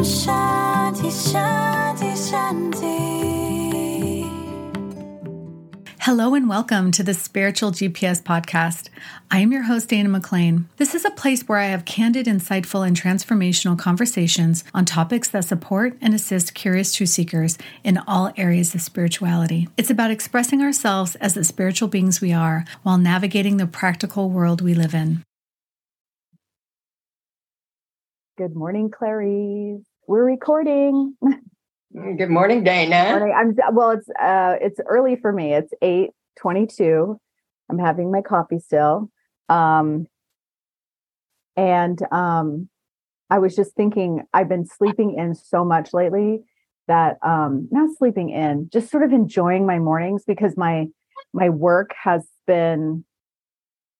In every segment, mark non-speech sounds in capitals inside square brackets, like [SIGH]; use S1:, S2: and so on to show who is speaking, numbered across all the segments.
S1: Shanti, Shanti, Shanti. Hello and welcome to the Spiritual GPS podcast. I am your host, Dana McLean. This is a place where I have candid, insightful, and transformational conversations on topics that support and assist curious truth seekers in all areas of spirituality. It's about expressing ourselves as the spiritual beings we are while navigating the practical world we live in.
S2: Good morning, Clarice. We're recording.
S3: Good morning, Dana.
S2: Morning. I'm well. It's uh, it's early for me. It's eight twenty-two. I'm having my coffee still, um, and um, I was just thinking. I've been sleeping in so much lately that um, not sleeping in, just sort of enjoying my mornings because my my work has been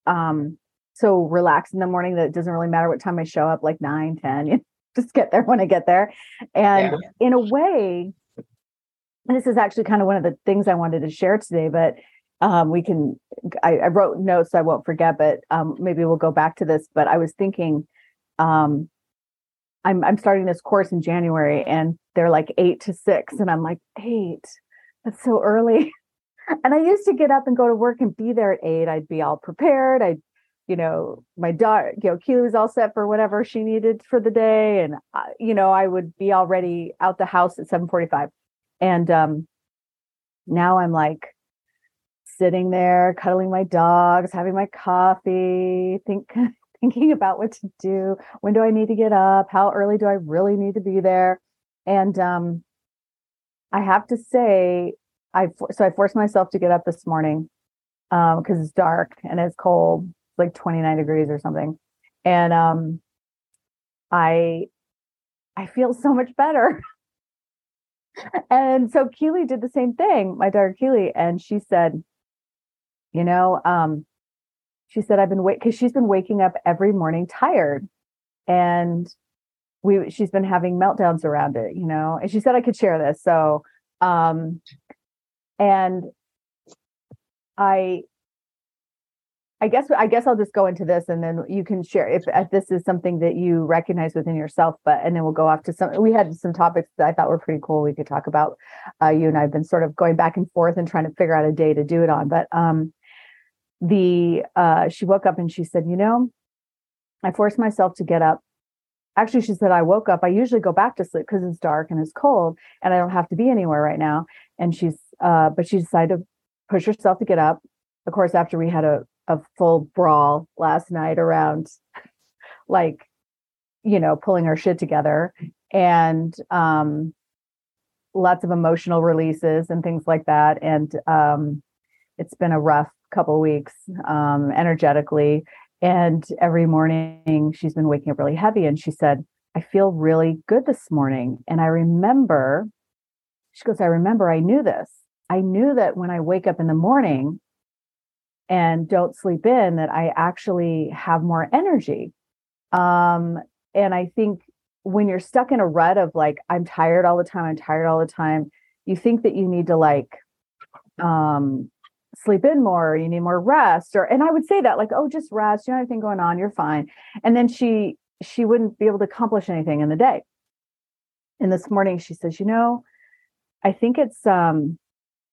S2: um so relaxed in the morning that it doesn't really matter what time I show up, like nine, 10, you just get there [LAUGHS] when I get there. And yeah. in a way, this is actually kind of one of the things I wanted to share today, but um, we can, I, I, wrote notes so I won't forget, but um, maybe we'll go back to this. But I was thinking, um, I'm, I'm starting this course in January and they're like eight to six. And I'm like, eight, that's so early. [LAUGHS] and I used to get up and go to work and be there at eight. I'd be all prepared. I'd you know, my daughter, you know, Keely was all set for whatever she needed for the day. And, you know, I would be already out the house at 745. And um, now I'm like sitting there, cuddling my dogs, having my coffee, think, [LAUGHS] thinking about what to do. When do I need to get up? How early do I really need to be there? And um, I have to say, I so I forced myself to get up this morning because um, it's dark and it's cold like 29 degrees or something. And um I I feel so much better. [LAUGHS] and so Keely did the same thing, my daughter Keely, and she said, you know, um, she said, I've been wait because she's been waking up every morning tired. And we she's been having meltdowns around it, you know. And she said I could share this. So um and I I guess I guess I'll just go into this and then you can share if, if, this is something that you recognize within yourself. But and then we'll go off to some. We had some topics that I thought were pretty cool. We could talk about. Uh, you and I've been sort of going back and forth and trying to figure out a day to do it on. But um, the uh, she woke up and she said, you know, I forced myself to get up. Actually, she said I woke up. I usually go back to sleep because it's dark and it's cold and I don't have to be anywhere right now. And she's uh, but she decided to push herself to get up. Of course, after we had a a full brawl last night around like you know pulling our shit together and um lots of emotional releases and things like that. And um it's been a rough couple weeks um energetically. And every morning she's been waking up really heavy and she said i feel really good this morning. And i remember she goes i remember i knew this. I knew that when i wake up in the morning and don't sleep in that I actually have more energy. Um, and I think when you're stuck in a rut of like, I'm tired all the time, I'm tired all the time, you think that you need to like um, sleep in more, you need more rest. Or and I would say that, like, oh, just rest, you know anything going on, you're fine. And then she she wouldn't be able to accomplish anything in the day. And this morning she says, you know, I think it's um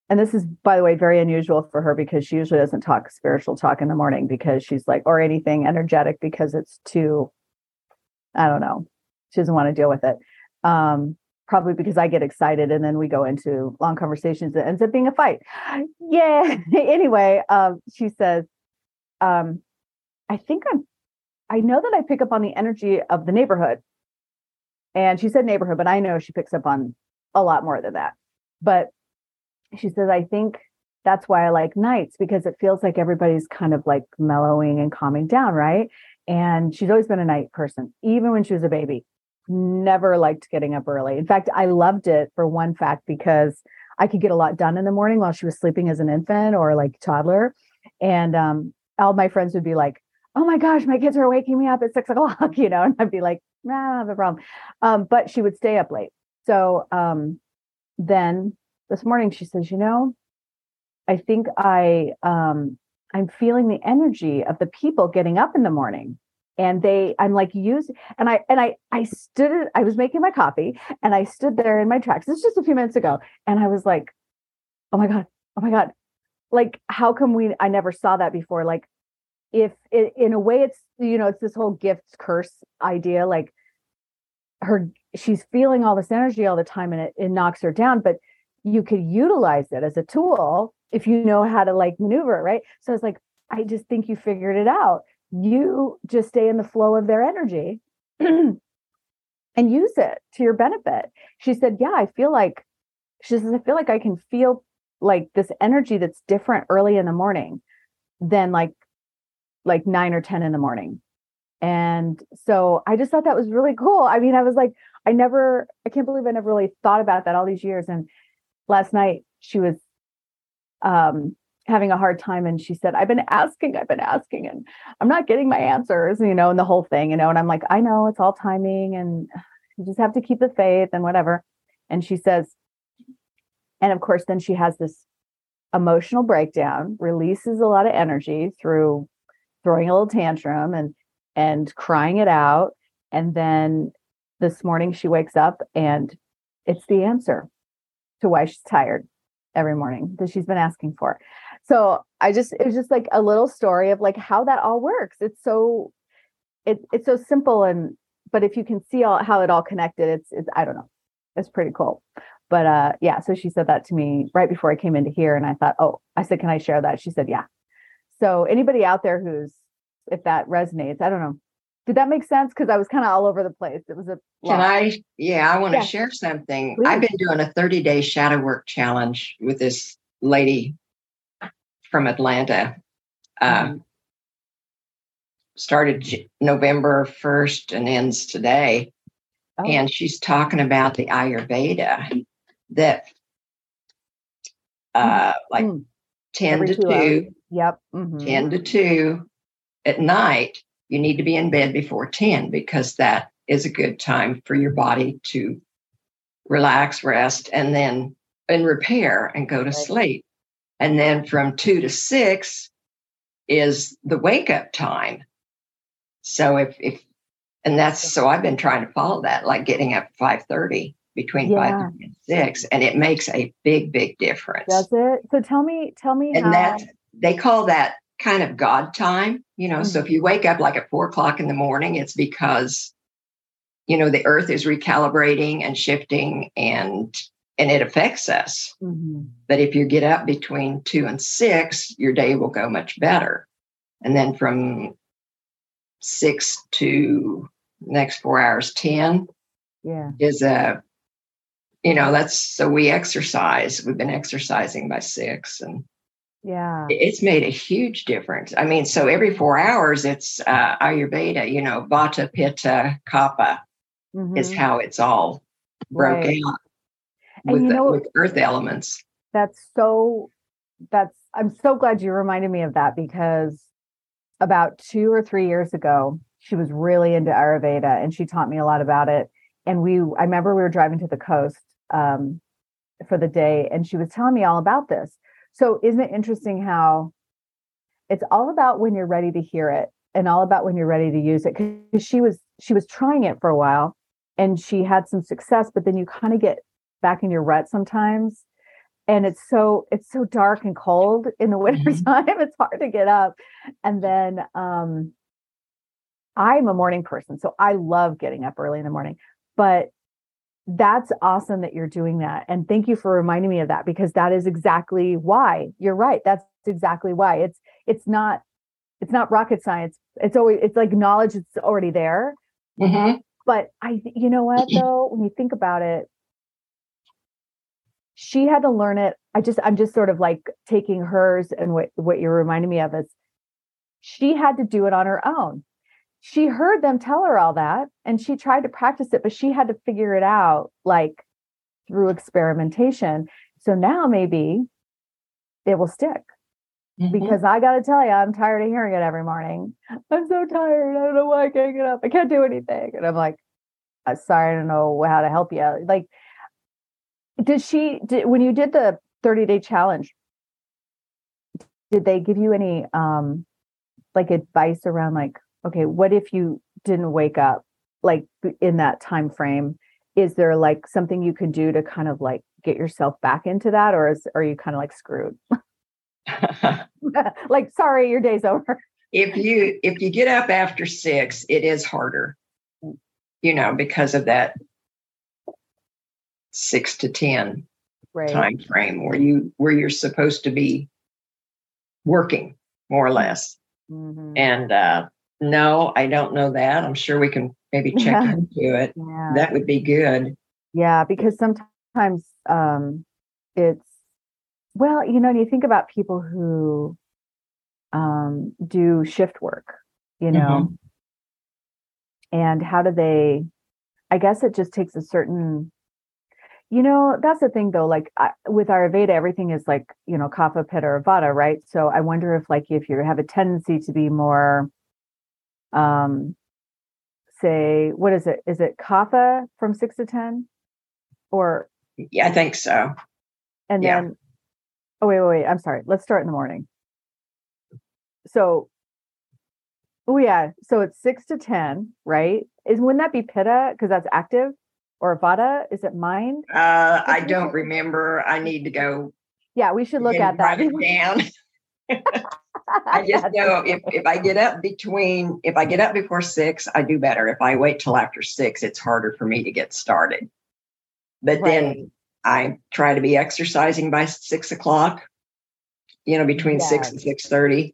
S2: and this is by the way very unusual for her because she usually doesn't talk spiritual talk in the morning because she's like or anything energetic because it's too i don't know she doesn't want to deal with it. Um probably because i get excited and then we go into long conversations that ends up being a fight. [GASPS] Yeah. [LAUGHS] Anyway um she says um i think i'm i know that i pick up on the energy of the neighborhood. And she said neighborhood but i know she picks up on a lot more than that. But she says, I think that's why I like nights because it feels like everybody's kind of like mellowing and calming down, right? And she's always been a night person, even when she was a baby. Never liked getting up early. In fact, I loved it for one fact because I could get a lot done in the morning while she was sleeping as an infant or like toddler. And um, all my friends would be like, oh my gosh, my kids are waking me up at six [LAUGHS] o'clock, you know, and I'd be like, nah, I don't have a problem. Um, but she would stay up late. So um, then this morning she says, you know, I think I um I'm feeling the energy of the people getting up in the morning. and they i'm like use and i and i i stood i was making my coffee and i stood there in my tracks this is just a few minutes ago and i was like oh my god oh my god like how come we i never saw that before like if it, in a way it's you know it's this whole gifts curse idea like her she's feeling all this energy all the time and it, it knocks her down but you could utilize it as a tool if you know how to like maneuver right so it's like i just think you figured it out you just stay in the flow of their energy [CLEARS THROAT] and use it to your benefit. She said, Yeah, I feel like, she says, I feel like I can feel like this energy that's different early in the morning than like like nine or 10 in the morning. And so I just thought that was really cool. I mean, I was like, I never, I can't believe I never really thought about that all these years. And last night she was um having a hard time and she said i've been asking i've been asking and i'm not getting my answers you know and the whole thing you know and i'm like i know it's all timing and you just have to keep the faith and whatever. And she says and of course then she has this emotional breakdown releases a lot of energy through throwing a little tantrum and and crying it out. And then this morning she wakes up and it's the answer to why she's tired every morning that she's been asking for. So i just it was just like a little story of like how that all works. It's so it, it's so simple and but if you can see all how it all connected it's it's i don't know it's pretty cool. But uh yeah so she said that to me right before i came into here and i thought oh i said can i share that? She said yeah. So anybody out there who's if that resonates i don't know did that make sense because i was kind of all over the place it was a
S3: can i yeah i want to yeah. share something Please. i've been doing a 30 day shadow work challenge with this lady from Atlanta. Um, mm-hmm. Started November 1st and ends today. Oh. And she's talking about the Ayurveda that uh, like mm-hmm. 10 Every to 2,
S2: hours. yep. Mm-hmm.
S3: 10 to 2 at night, you need to be in bed before 10 because that is a good time for your body to relax, rest, and then and repair and go to right. sleep. And then from two to six is the wake up time. So if, if, and that's, so I've been trying to follow that, like getting up 530 between yeah. 5 and 6 and it makes a big big difference
S2: does it so tell me tell me
S3: and how... that they call that kind of god time you know mm-hmm. so if you wake up like at four o'clock in the morning it's because you know the earth is recalibrating and shifting and and it affects us. Mm-hmm. But if you get up between two and six, your day will go much better. And then from six to next four hours, 10
S2: yeah.
S3: is a, you know, that's so we exercise. We've been exercising by six and
S2: yeah,
S3: it's made a huge difference. I mean, so every four hours, it's uh, Ayurveda, you know, Vata, Pitta, Kapha mm-hmm. is how it's all broke right. out with, you know, the, with earth elements.
S2: That's so that's I'm so glad you reminded me of that because about two or three years ago, she was really into Ayurveda and she taught me a lot about it. And we I remember we were driving to the coast um, for the day and she was telling me all about this. So isn't it interesting how it's all about when you're ready to hear it and all about when you're ready to use it because she was she was trying it for a while and she had some success but then you kind of get back in your rut sometimes and it's so it's so dark and cold in the [LAUGHS] winter mm-hmm. time it's hard to get up and then um i'm a morning person so i love getting up early in the morning but that's awesome that you're doing that and thank you for reminding me of that because that is exactly why you're right that's exactly why it's it's not it's not rocket science it's always it's like knowledge it's already there mm-hmm. but i you know what [CLEARS THROAT] though when you think about it she had to learn it. I just, I'm just sort of like taking hers and what, what you're reminding me of is she had to do it on her own. She heard them tell her all that and she tried to practice it, but she had to figure it out like through experimentation. So now maybe it will stick. Mm-hmm. Because I got to tell you, I'm tired of hearing it every morning. I'm so tired. I don't know why I can't get up. I can't do anything. And I'm like, I'm sorry, I don't know how to help you. Like, did she did, when you did the 30 day challenge did they give you any um like advice around like okay, what if you didn't wake up like in that time frame? Is there like something you can do to kind of like get yourself back into that, or is are you kind of like screwed? [LAUGHS] [LAUGHS] like, sorry, your day's over.
S3: if you if you get up after six, it is harder, you know, because of that six to ten
S2: Right.
S3: time frame where you where you're supposed to be working more or less.
S2: Mhm.
S3: And uh no, I don't know that. I'm sure we can maybe check
S2: Yeah.
S3: into it.
S2: Yeah.
S3: That would be good.
S2: Yeah, because sometimes um it's well, you know, you think about people who um do shift work, you know, and how do they I guess it just takes a certain you know, that's the thing though, like I, with Ayurveda, everything is like, you know, kapha, pitta, or vata, right? So I wonder if like if you have a tendency to be more um say, what is it? Is it kapha from six to ten? Or
S3: Yeah, I think so.
S2: and
S3: Yeah.
S2: then, oh wait, wait, wait. I'm sorry. Let's start in the morning. So, oh yeah. So it's six to ten, right? Is wouldn't that be pitta because that's active, or vata? Is it mind?
S3: Uh I don't remember. I need to go
S2: Yeah, we should look at that.
S3: write it down. [LAUGHS] [LAUGHS] I [LAUGHS] just know if, if I get up between if I get up before six, I do better. If I wait till after six, it's harder for me to get started. But then I try to be exercising by six o'clock, you know, between six and six thirty.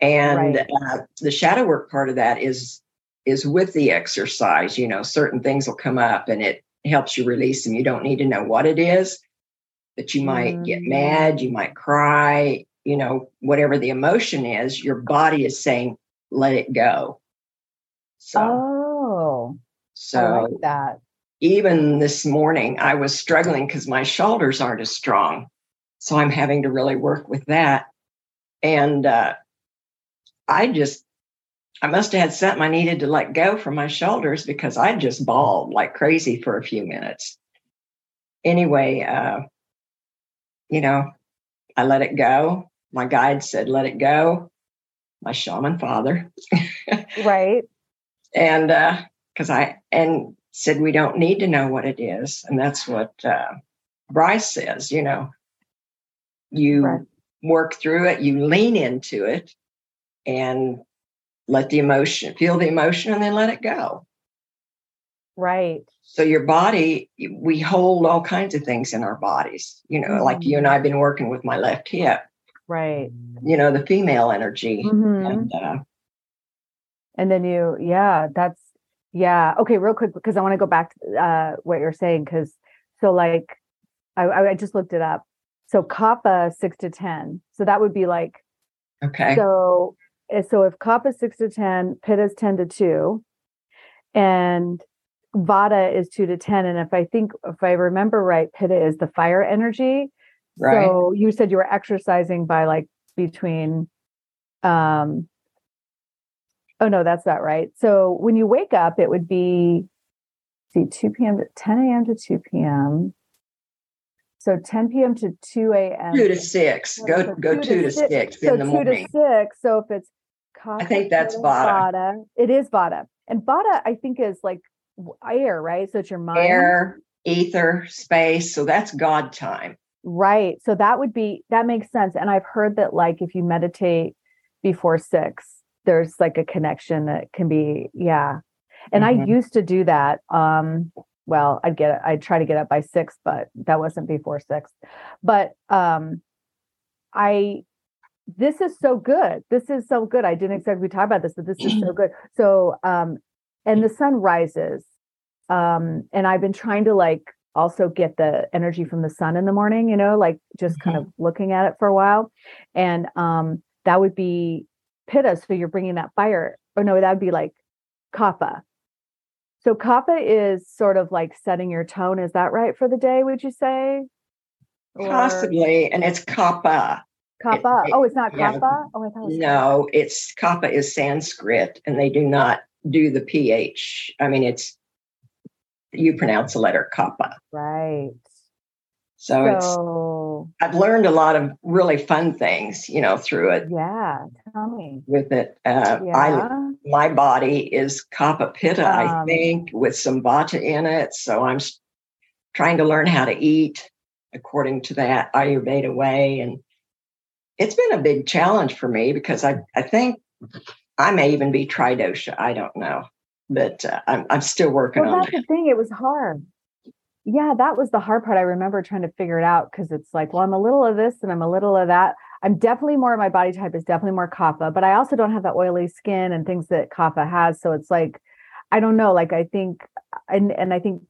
S3: And
S2: Right.
S3: uh, the shadow work part of that is is with the exercise. You know, certain things will come up and it helps you release them. You don't need to know what it is, but you might get
S2: Mm.
S3: mad, you might cry, you know, whatever the emotion is, your body is saying, let it go. So,
S2: Oh,
S3: so
S2: like that.
S3: even this morning, I was struggling because my shoulders aren't as strong. So I'm having to really work with that. And uh, I just, I must have had something I needed to let go from my shoulders because I just bawled like crazy for a few minutes. Anyway, uh, you know, I let it go. My guide said, let it go. My shaman father [LAUGHS]
S2: Right.
S3: and because I and said we don't need to know what it is, and that's what uh, Bryce says. You know, you
S2: Right.
S3: work through it, you lean into it, and let the emotion feel the emotion, and then let it go.
S2: Right.
S3: So your body, we hold all kinds of things in our bodies. You know, like you and I've been working with my left hip.
S2: Right.
S3: You know, the female energy,
S2: Mhm.
S3: and uh,
S2: And then you, yeah, that's yeah. Okay, real quick because I want to go back to uh, what you're saying because so like I, I just looked it up. So kappa six to ten. So that would be like
S3: okay,
S2: so. eh, So if kappa six to ten, pitta is ten to two, and vata is two to ten. And if I think if I remember right, pitta is the fire energy.
S3: Right,
S2: So you said you were exercising by like between um oh no, that's not right. So when you wake up, it would be see 2 p.m. to 10 a.m. to 2 p.m. So 10 p.m. to 2 a.m.
S3: two to six.
S2: So
S3: Go go two to
S2: si-
S3: six
S2: so
S3: in the
S2: two
S3: morning.
S2: to six. So if it's
S3: I think that's
S2: Pitta,
S3: Vata.
S2: It is Vata. And Vata, I think, is like air, right? So it's your mind.
S3: air, ether, space. So that's God time.
S2: Right. So that would be that makes sense. And I've heard that like if you meditate before six, there's like a connection that can be, yeah. And I
S3: Mhm.
S2: used to do that. Um, well, I'd get I'd try to get up by six, but that wasn't before six. But um I this is so good. This is so good. I didn't exactly talk about this, but this is so [CLEARS THROAT] good. So um and the sun rises. Um and I've been trying to like also get the energy from the sun in the morning, you know, like just kind of looking at it for a while. And um that would be pitta. So you're bringing that fire. Or no, that would be like kapha. So kapha is sort of like setting your tone. Is that right for the day? Would you say? Or
S3: Possibly. And it's kappa.
S2: kapha.
S3: it-
S2: Oh, it's not
S3: yeah.
S2: kapha. Oh, I thought it was
S3: No, it's kappa is Sanskrit and they do not do the PH. I mean, it's you pronounce the letter kappa.
S2: right.
S3: So, it's
S2: So
S3: I've learned a lot of really fun things, you know, through it
S2: yeah, tell me.
S3: with it. Uh,
S2: Yeah.
S3: I my body is kapha pitta, I
S2: Um,
S3: think, with some vata in it. So I'm trying to learn how to eat according to that Ayurveda way. And it's been a big challenge for me because I, I think I may even be tridosha. I don't know, but uh, I'm, I'm still working on.
S2: Well,
S3: on
S2: that's
S3: that.
S2: the thing. It was hard. Yeah, that was the hard part. I remember trying to figure it out because it's like, well, I'm a little of this and I'm a little of that. I'm definitely more, my body type is definitely more kapha, but I also don't have that oily skin and things that kapha has. So it's like, I don't know. Like, I think, and, and I think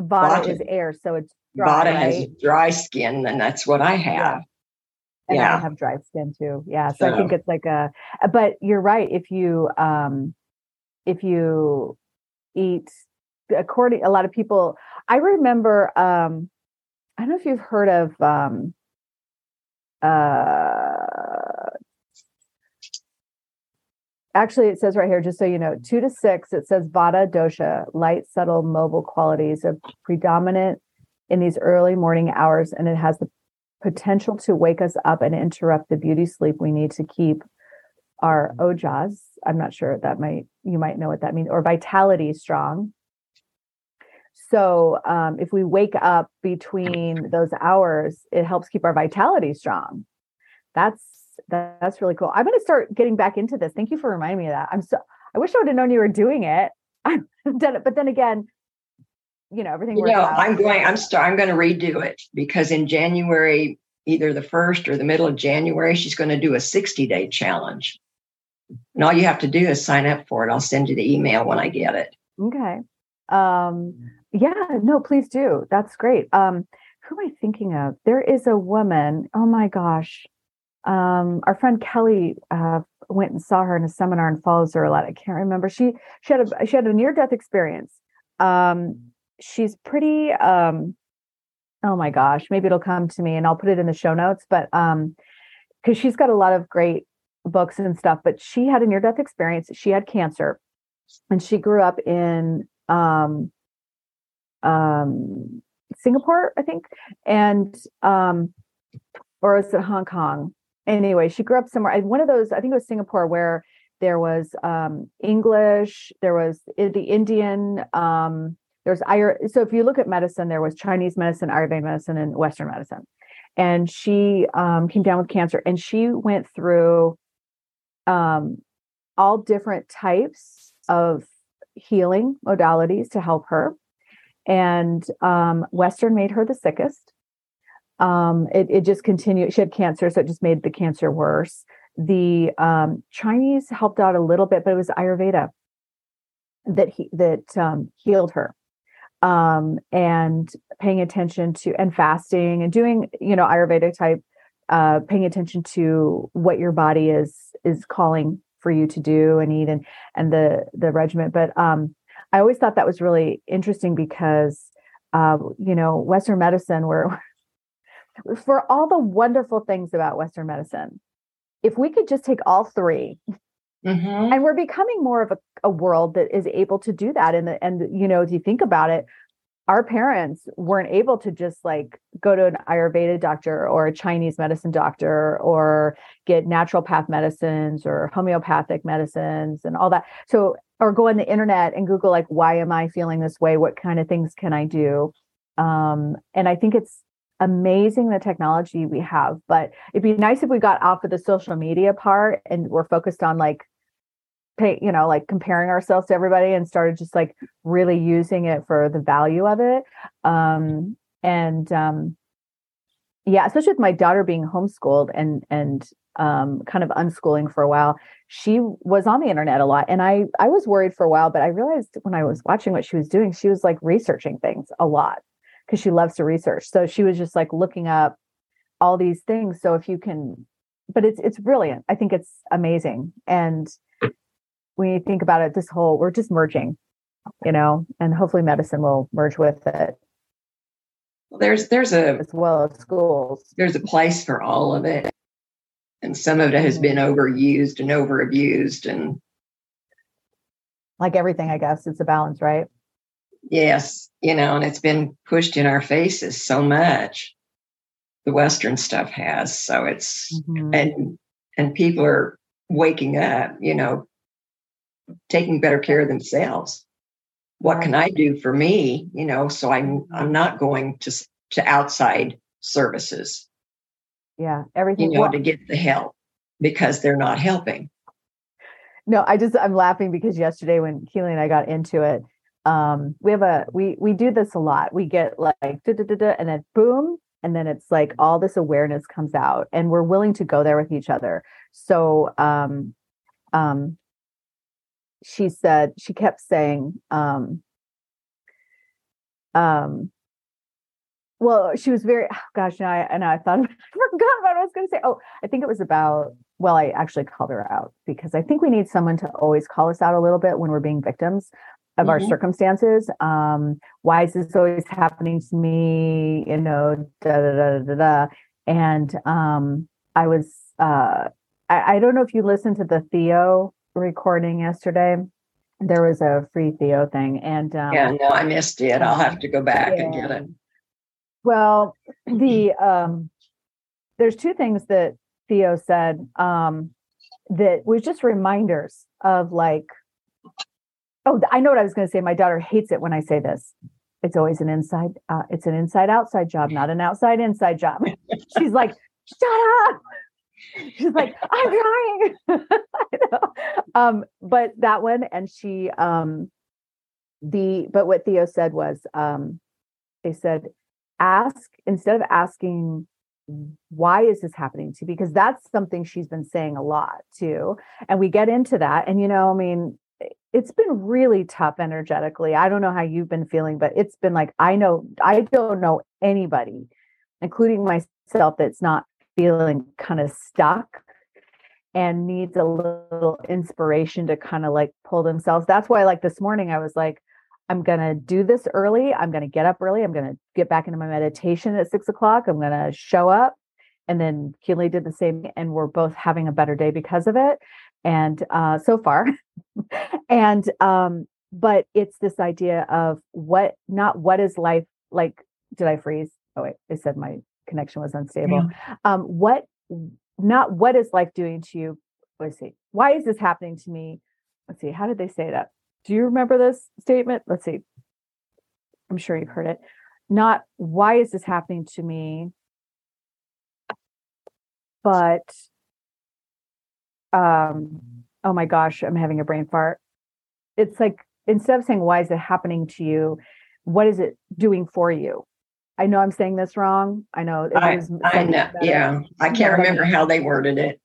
S2: vata,
S3: Vata.
S2: is air. So it's dry,
S3: Vata has dry skin, and that's what I have.
S2: and
S3: Yeah.
S2: I have dry skin too. Yeah. So I think it's like a, but you're right. If you, um, if you eat according, a lot of people, I remember, um, I don't know if you've heard of, um, uh, actually it says right here, just so you know, two to six, it says Vata dosha, light, subtle, mobile qualities are predominant in these early morning hours, and it has the potential to wake us up and interrupt the beauty sleep we need to keep our ojas. I'm not sure that might you might know what that means, or vitality strong. So um, if we wake up between those hours, it helps keep our vitality strong. That's that, that's really cool. I'm going to start getting back into this. Thank you for reminding me of that. I'm so I wish I would have known you were doing it. [LAUGHS] I've done it, but then again, you know everything.
S3: You know,
S2: out.
S3: I'm going. I'm start. I'm going to redo it because in January, either the first or the middle of January, she's going to do a 60 day challenge. And all you have to do is sign up for it. I'll send you the email when I get it.
S2: Okay. Um, yeah, no, please do. That's great. Um, who am I thinking of? There is a woman. Oh my gosh. Um, our friend Kelly uh, went and saw her in a seminar and follows her a lot. I can't remember. She she had a she had a near death experience. Um, she's pretty. Um, oh my gosh, maybe it'll come to me and I'll put it in the show notes. But um, because she's got a lot of great books and stuff. But she had a near death experience. She had cancer, and she grew up in um um Singapore, I think, and um or is it Hong Kong? Anyway, she grew up somewhere. One of those, I think it was Singapore, where there was um English, there was the Indian, um, there's. So if you look at medicine, there was Chinese medicine, Ayurvedic medicine, and Western medicine. And she um, came down with cancer, and she went through um, all different types of healing modalities to help her. And um, Western made her the sickest. Um, it, it just continued. She had cancer, so it just made the cancer worse. The um, Chinese helped out a little bit, but it was Ayurveda that he that um, healed her. Um, and paying attention to and fasting and doing, you know, Ayurveda type, uh, paying attention to what your body is is calling for you to do and eat and and the the regiment. But um, I always thought that was really interesting because uh, you know, Western medicine, where [LAUGHS] for all the wonderful things about Western medicine, if we could just take all three,
S3: Mhm.
S2: and we're becoming more of a, a world that is able to do that. And and you know, if you think about it, our parents weren't able to just like go to an Ayurveda doctor or a Chinese medicine doctor or get naturopath medicines or homeopathic medicines and all that. So, or go on the internet and Google like, why am I feeling this way? What kind of things can I do? Um, and I think it's amazing the technology we have, but it'd be nice if we got off of the social media part and we're focused on like pay, you know, like comparing ourselves to everybody and started just like really using it for the value of it. Um, and um, yeah, especially with my daughter being homeschooled and and um, kind of unschooling for a while, she was on the internet a lot, and I I was worried for a while, but I realized when I was watching what she was doing, she was like researching things a lot because she loves to research. So she was just like looking up all these things. So if you can, but it's it's brilliant. I think it's amazing. And when you think about it, this whole we're just merging, you know, and hopefully medicine will merge with it
S3: Well, there's there's a
S2: as well as schools.
S3: there's a place for all of it, and some of it has been overused and overabused, and
S2: Like everything, I guess it's a balance, right?
S3: yes, you know, and it's been pushed in our faces so much. The Western stuff has, so it's
S2: Mhm.
S3: and and people are waking up. You know, taking better care of themselves. What can I do for me? You know, so I'm I'm not going to to outside services.
S2: Yeah, everything.
S3: You know, well, to get the help because they're not helping.
S2: No, I just I'm laughing because yesterday when Keely and I got into it, um, we have a we we do this a lot. We get like da, da, da, da, and then boom, and then it's like all this awareness comes out, and we're willing to go there with each other. So um, um, she said she kept saying um, um, well, she was very oh [SIGHS] gosh, and I and I thought [LAUGHS] I forgot what I was going to say. Oh, I think it was about. Well, I actually called her out because I think we need someone to always call us out a little bit when we're being victims of mm-hmm. our circumstances. Um, why is this always happening to me? You know, da da da da da. And um, I was. Uh, I, I don't know if you listened to the Theo recording yesterday there was a free Theo thing, and
S3: um, yeah, no, I missed it. I'll have to go back yeah. and get it.
S2: Well, the um, there's two things that Theo said um, that was just reminders of like, oh, I know what I was going to say. My daughter hates it when I say this. It's always an inside. Uh, it's an inside outside job, not an outside inside job. [LAUGHS] She's like, shut up. She's like, I'm trying. [LAUGHS] um, but that one, and she, um, the, but what Theo said was, um, they said, ask instead of asking why is this happening to you? Because that's something she's been saying a lot too and we get into that and you know i mean it's been really tough energetically. I don't know how you've been feeling but it's been like i know i don't know anybody including myself that's not feeling kind of stuck and needs a little inspiration to kind of like pull themselves that's why like this morning i was like I'm going to do this early. I'm going to get up early. I'm going to get back into my meditation at six o'clock. I'm going to show up. And then Keely did the same, and we're both having a better day because of it. And uh, so far, [LAUGHS] and um, but it's this idea of what, not what is life like. Did I freeze? Oh wait, I said my connection was unstable. Yeah. Um, what, not what is life doing to you? Let's see. Why is this happening to me? Let's see. How did they say that? Do you remember this statement? Let's see. I'm sure you've heard it. Not why is this happening to me, but um oh my gosh, I'm having a brain fart. It's like instead of saying why is it happening to you, what is it doing for you? I know I'm saying this wrong. I know.
S3: I, I know. Yeah. I can't remember how they worded it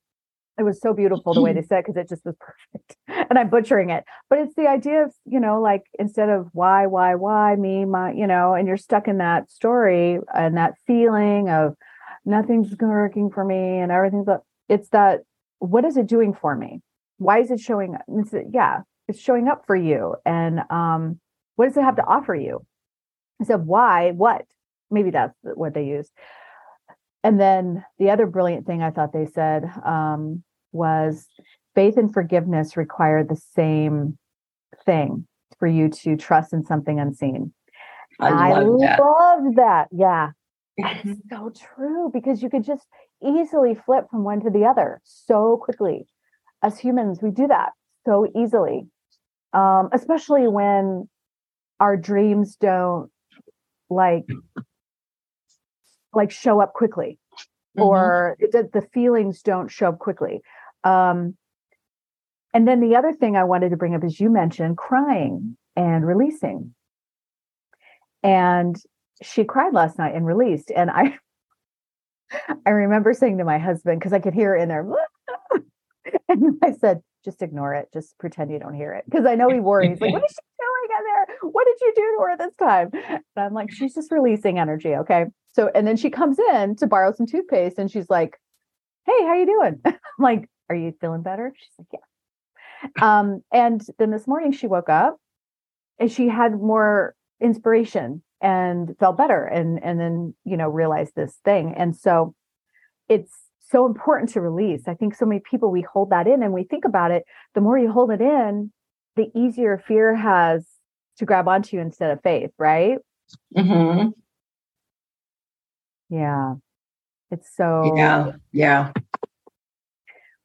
S2: it was so beautiful the way they said because it just was perfect [LAUGHS] and i'm butchering it but it's the idea of you know like instead of why why why me my you know and you're stuck in that story and that feeling of nothing's working for me and everything's but it's that what is it doing for me why is it showing up it's, yeah it's showing up for you and um what does it have to offer you so why what maybe that's what they used and then the other brilliant thing I thought they said um, was faith and forgiveness require the same thing for you to trust in something unseen. I, love, I that. love that. Yeah. That's so true because you could just easily flip from one to the other so quickly. As humans, we do that so easily, um, especially when our dreams don't like like show up quickly mm-hmm. or it, the feelings don't show up quickly. Um, and then the other thing i wanted to bring up is you mentioned crying and releasing. And she cried last night and released and i [LAUGHS] i remember saying to my husband because i could hear her in there [LAUGHS] and i said just ignore it. Just pretend you don't hear it. Because i know he worries like what is she doing in there? What did you do to her this time? And i'm like she's just releasing energy okay so, and then she comes in to borrow some toothpaste and she's like, Hey, how you doing? [LAUGHS] I'm like, are you feeling better? She's like, yeah. Um, and then this morning she woke up and she had more inspiration and felt better and, and then, you know, realized this thing. And so it's so important to release. I think so many people, we hold that in and we think about it. The more you hold it in, the easier fear has to grab onto you instead of faith, right?
S3: Mm-hmm.
S2: Yeah. It's so
S3: Yeah. Yeah.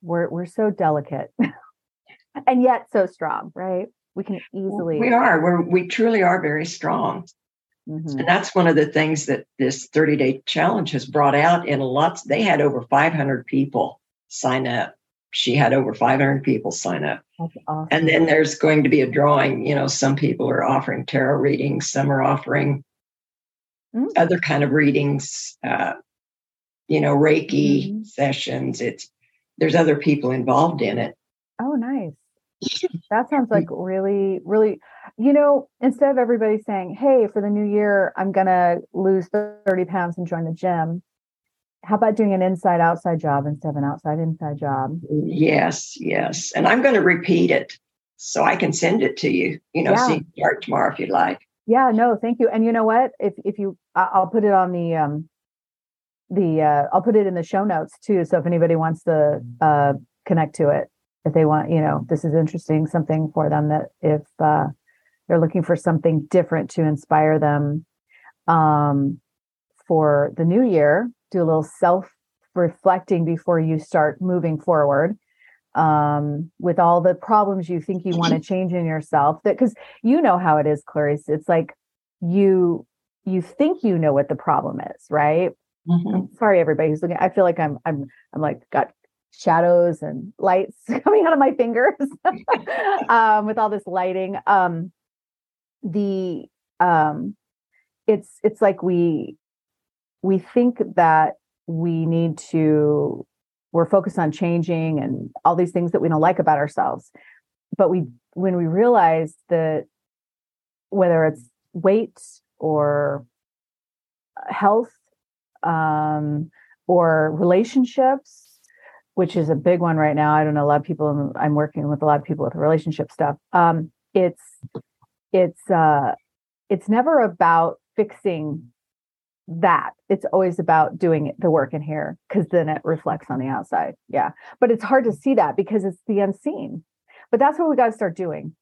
S2: We're we're so delicate. [LAUGHS] and yet so strong, right? We can easily.
S3: We are. We're, we truly are very strong. Mm-hmm. And that's one of the things that this 30 day challenge has brought out in lots. They had over 500 people sign up. She had over 500 people sign up. Awesome. And then there's going to be a drawing. You know, some people are offering tarot readings, some are offering mm-hmm. other kind of readings, uh, you know, Reiki mm-hmm. sessions. It's there's other people involved in it.
S2: Oh, nice. [LAUGHS] That sounds like really, really, you know, instead of everybody saying, hey, for the new year, I'm going to lose 30 pounds and join the gym. How about doing an inside outside job instead of an outside inside job?
S3: Yes, yes. And I'm going to repeat it so I can send it to you, you know, yeah. so you start tomorrow if you'd like.
S2: Yeah, no, thank you. And you know what? If if you I'll put it on the um the uh I'll put it in the show notes too. So if anybody wants to uh connect to it, if they want, you know, this is interesting, something for them that if uh, they're looking for something different to inspire them um, for the new year, do a little self reflecting before you start moving forward um, with all the problems you think you want [CLEARS THROAT] to change in yourself. That because you know how it is, Clarice. It's like you you think you know what the problem is, right? Mm-hmm. sorry, everybody who's looking. I feel like I'm I'm I'm like got shadows and lights [LAUGHS] coming out of my fingers [LAUGHS] um, with all this lighting. Um, the um, it's it's like we we think that we need to we're focused on changing and all these things that we don't like about ourselves but we when we realize that whether it's weight or health um, or relationships which is a big one right now. I don't know a lot of people. I'm working with a lot of people with relationship stuff. Um, it's it's uh, it's never about fixing that. It's always about doing the work in here because then it reflects on the outside. Yeah, but it's hard to see that because it's the unseen. But that's what we got to start doing.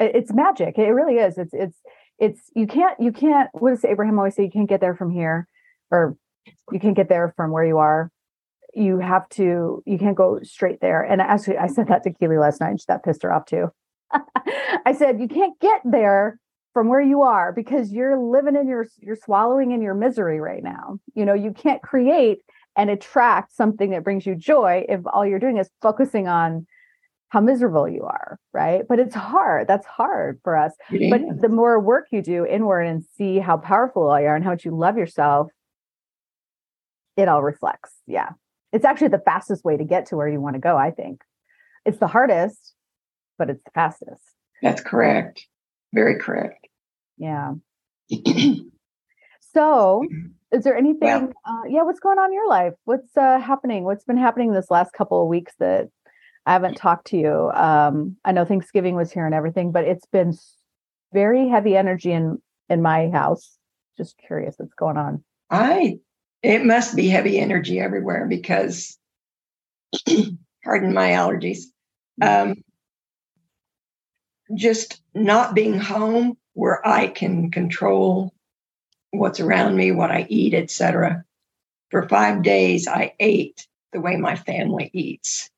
S2: It's magic. It really is. It's it's it's you can't you can't. What does Abraham always say? You can't get there from here, or you can't get there from where you are you have to you can't go straight there and actually i said that to keely last night that pissed her off too [LAUGHS] i said you can't get there from where you are because you're living in your you're swallowing in your misery right now. You know you can't create and attract something that brings you joy if all you're doing is focusing on how miserable you are right? But it's hard. That's hard for us. But the more work you do inward and see how powerful you are and how much you love yourself it all reflects. Yeah. It's actually the fastest way to get to where you want to go, I think. It's the hardest, but it's the fastest.
S3: That's correct. Very correct.
S2: Yeah. [CLEARS THROAT] so, is there anything well, uh, yeah, what's going on in your life? What's uh, happening? What's been happening this last couple of weeks that I haven't talked to you? Um, I know Thanksgiving was here and everything, but it's been very heavy energy in in my house. Just curious what's going on.
S3: I it must be heavy energy everywhere because, [CLEARS THROAT] pardon my allergies, um, just not being home where I can control what's around me, what I eat, etc. For five days, I ate the way my family eats.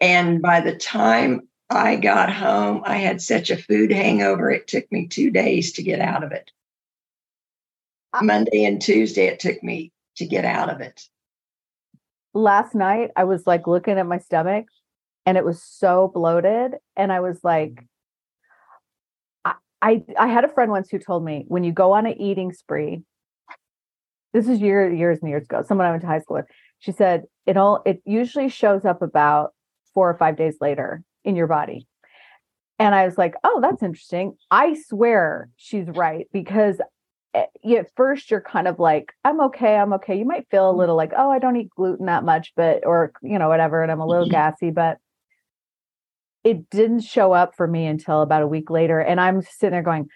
S3: And by the time I got home, I had such a food hangover, it took me two days to get out of it. Monday and Tuesday, it took me to get out of it.
S2: Last night, I was like looking at my stomach and it was so bloated. And I was like, I, I, I had a friend once who told me when you go on an eating spree, this is year, years and years ago, someone I went to high school with, she said it all it usually shows up about four or five days later in your body. And I was like, oh, that's interesting. I swear she's right because Eh, at first you're kind of like i'm okay i'm okay you might feel a mm-hmm. little like oh i don't eat gluten that much but or you know whatever and i'm a little mm-hmm. gassy but it didn't show up for me until about a week later and i'm sitting there going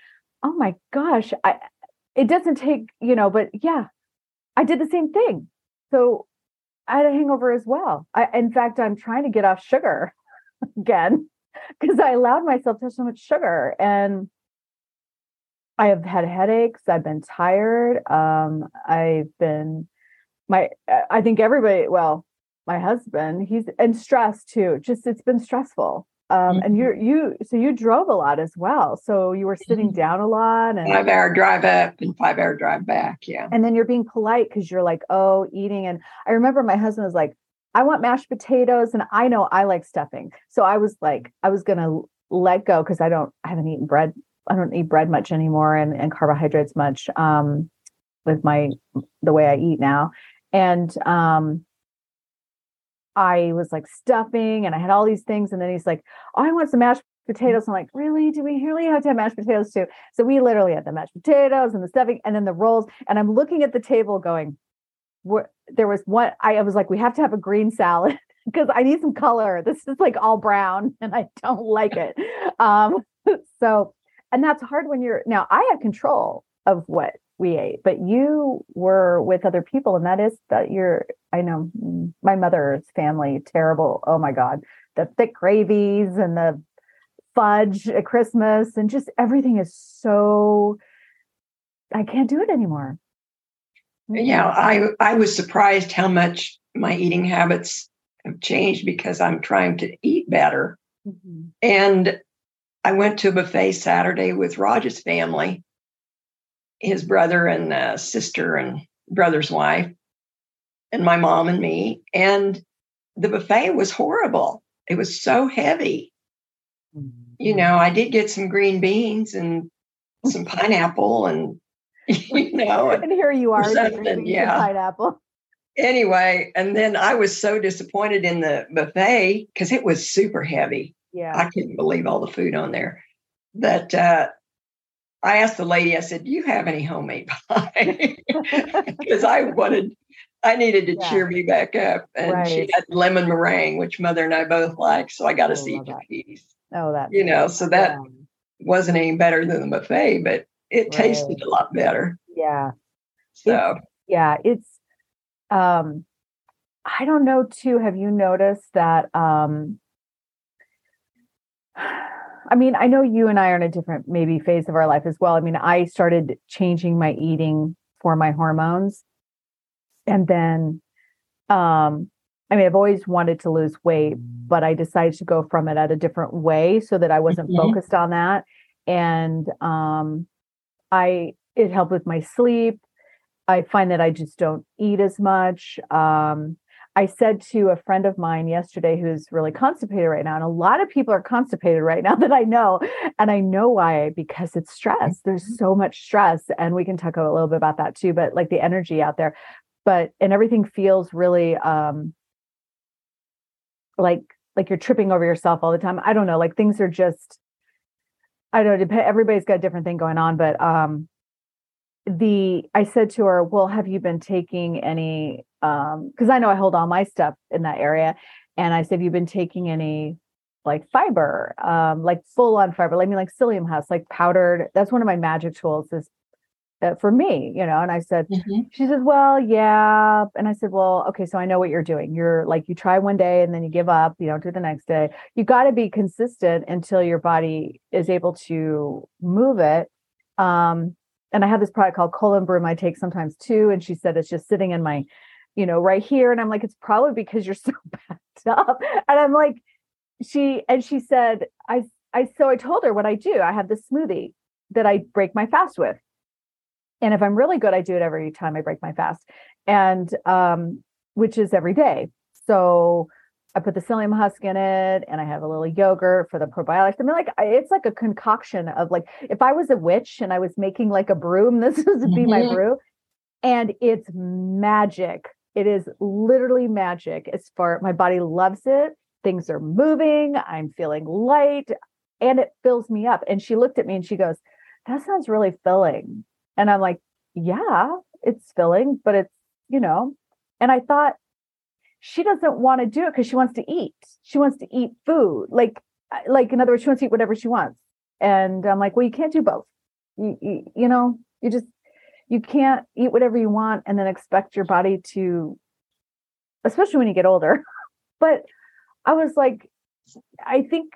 S2: oh my gosh i it doesn't take you know but yeah i did the same thing so i had a hangover as well i in fact i'm trying to get off sugar [LAUGHS] again because i allowed myself to have so much sugar and I have had headaches. I've been tired. Um, I've been my. I think everybody. Well, my husband, he's and stress too. Just it's been stressful. Um, mm-hmm. and you're you so you drove a lot as well. So you were sitting mm-hmm. down a lot and
S3: five hour drive up and five hour drive back. Yeah.
S2: And then you're being polite because you're like, oh, eating. And I remember my husband was like, I want mashed potatoes, and I know I like stuffing. So I was like, I was gonna let go because I don't I haven't eaten bread. I don't eat bread much anymore and, and carbohydrates much um with my the way I eat now. And um I was like stuffing and I had all these things. And then he's like, Oh, I want some mashed potatoes. I'm like, really? Do we really have to have mashed potatoes too? So we literally had the mashed potatoes and the stuffing and then the rolls. And I'm looking at the table going, there was one, I was like, we have to have a green salad [LAUGHS] because I need some color. This is like all brown and I don't like it. [LAUGHS] Um, [LAUGHS] so, and that's hard when you're now I had control of what we ate but you were with other people and that is that you're i know my mother's family terrible oh my god the thick gravies and the fudge at christmas and just everything is so i can't do it anymore
S3: yeah i i was surprised how much my eating habits have changed because i'm trying to eat better mm-hmm. and i went to a buffet saturday with raj's family his brother and uh, sister and brother's wife, and my mom and me. And the buffet was horrible. It was so heavy. Mm-hmm. You know, I did get some green beans and some pineapple and [LAUGHS] you know [LAUGHS]
S2: and here you are something yeah pineapple
S3: anyway and then i was so disappointed in the buffet because it was super heavy
S2: yeah
S3: i couldn't believe all the food on there that uh I asked the lady, I said, Do you have any homemade pie? [LAUGHS] Because I wanted, I needed to yeah. cheer me back up. And right. she had lemon meringue, which mother and I both like. So I got a seed piece.
S2: Oh, that.
S3: You know, so that yeah. wasn't any better than the buffet, but it right. tasted a lot better.
S2: Yeah.
S3: So,
S2: it's, yeah, it's, um, I don't know too. Have you noticed that, um, I mean, I know you and I are in a different maybe phase of our life as well. I mean, I started changing my eating for my hormones. And then um I mean, I've always wanted to lose weight, but I decided to go from it at a different way so that I wasn't mm-hmm. focused on that. And um I it helped with my sleep. I find that I just don't eat as much. Um I said to a friend of mine yesterday who's really constipated right now, and a lot of people are constipated right now [LAUGHS] that I know. And I know why, because it's stress. There's mm-hmm. so much stress. And we can talk a little bit about that too, but like the energy out there. But and everything feels really um like like you're tripping over yourself all the time. I don't know, like things are just I don't know, everybody's got a different thing going on, but um the I said to her, "Well, have you been taking any um because I know I hold all my stuff in that area and I said, "Have you been taking any like fiber, um like full on fiber, like I mean like psyllium husk, like powdered. That's one of my magic tools is uh, for me, you know." And I said, mm-hmm. she says, "Well, yeah." And I said, "Well, okay, so I know what you're doing. You're like you try one day and then you give up, you don't do the next day. You got to be consistent until your body is able to move it." Um and I have this product called Colon Broom I take sometimes too. And she said it's just sitting in my, you know, right here. And I'm like, it's probably because you're [LAUGHS] so backed up. And I'm like, she and she said, I I so I told her what I do. I have this smoothie that I break my fast with. And if I'm really good, I do it every time I break my fast. And um, which is every day. So I put the psyllium husk in it and I have a little yogurt for the probiotics. I mean, like it's like a concoction of like if I was a witch and I was making like a broom, [LAUGHS] this would be mm-hmm. my brew. And it's magic. It is literally magic. As far my body loves it. Things are moving. I'm feeling light and it fills me up. And she looked at me and she goes, That sounds really filling. And I'm like, Yeah, it's filling, but it's, you know, and I thought she doesn't want to do it because she wants to eat. She wants to eat food. Like, like in other words, she wants to eat whatever she wants. And I'm like, well, you can't do both. You, you, you know, you just you can't eat whatever you want and then expect your body to, especially when you get older. [LAUGHS] but I was like, I think,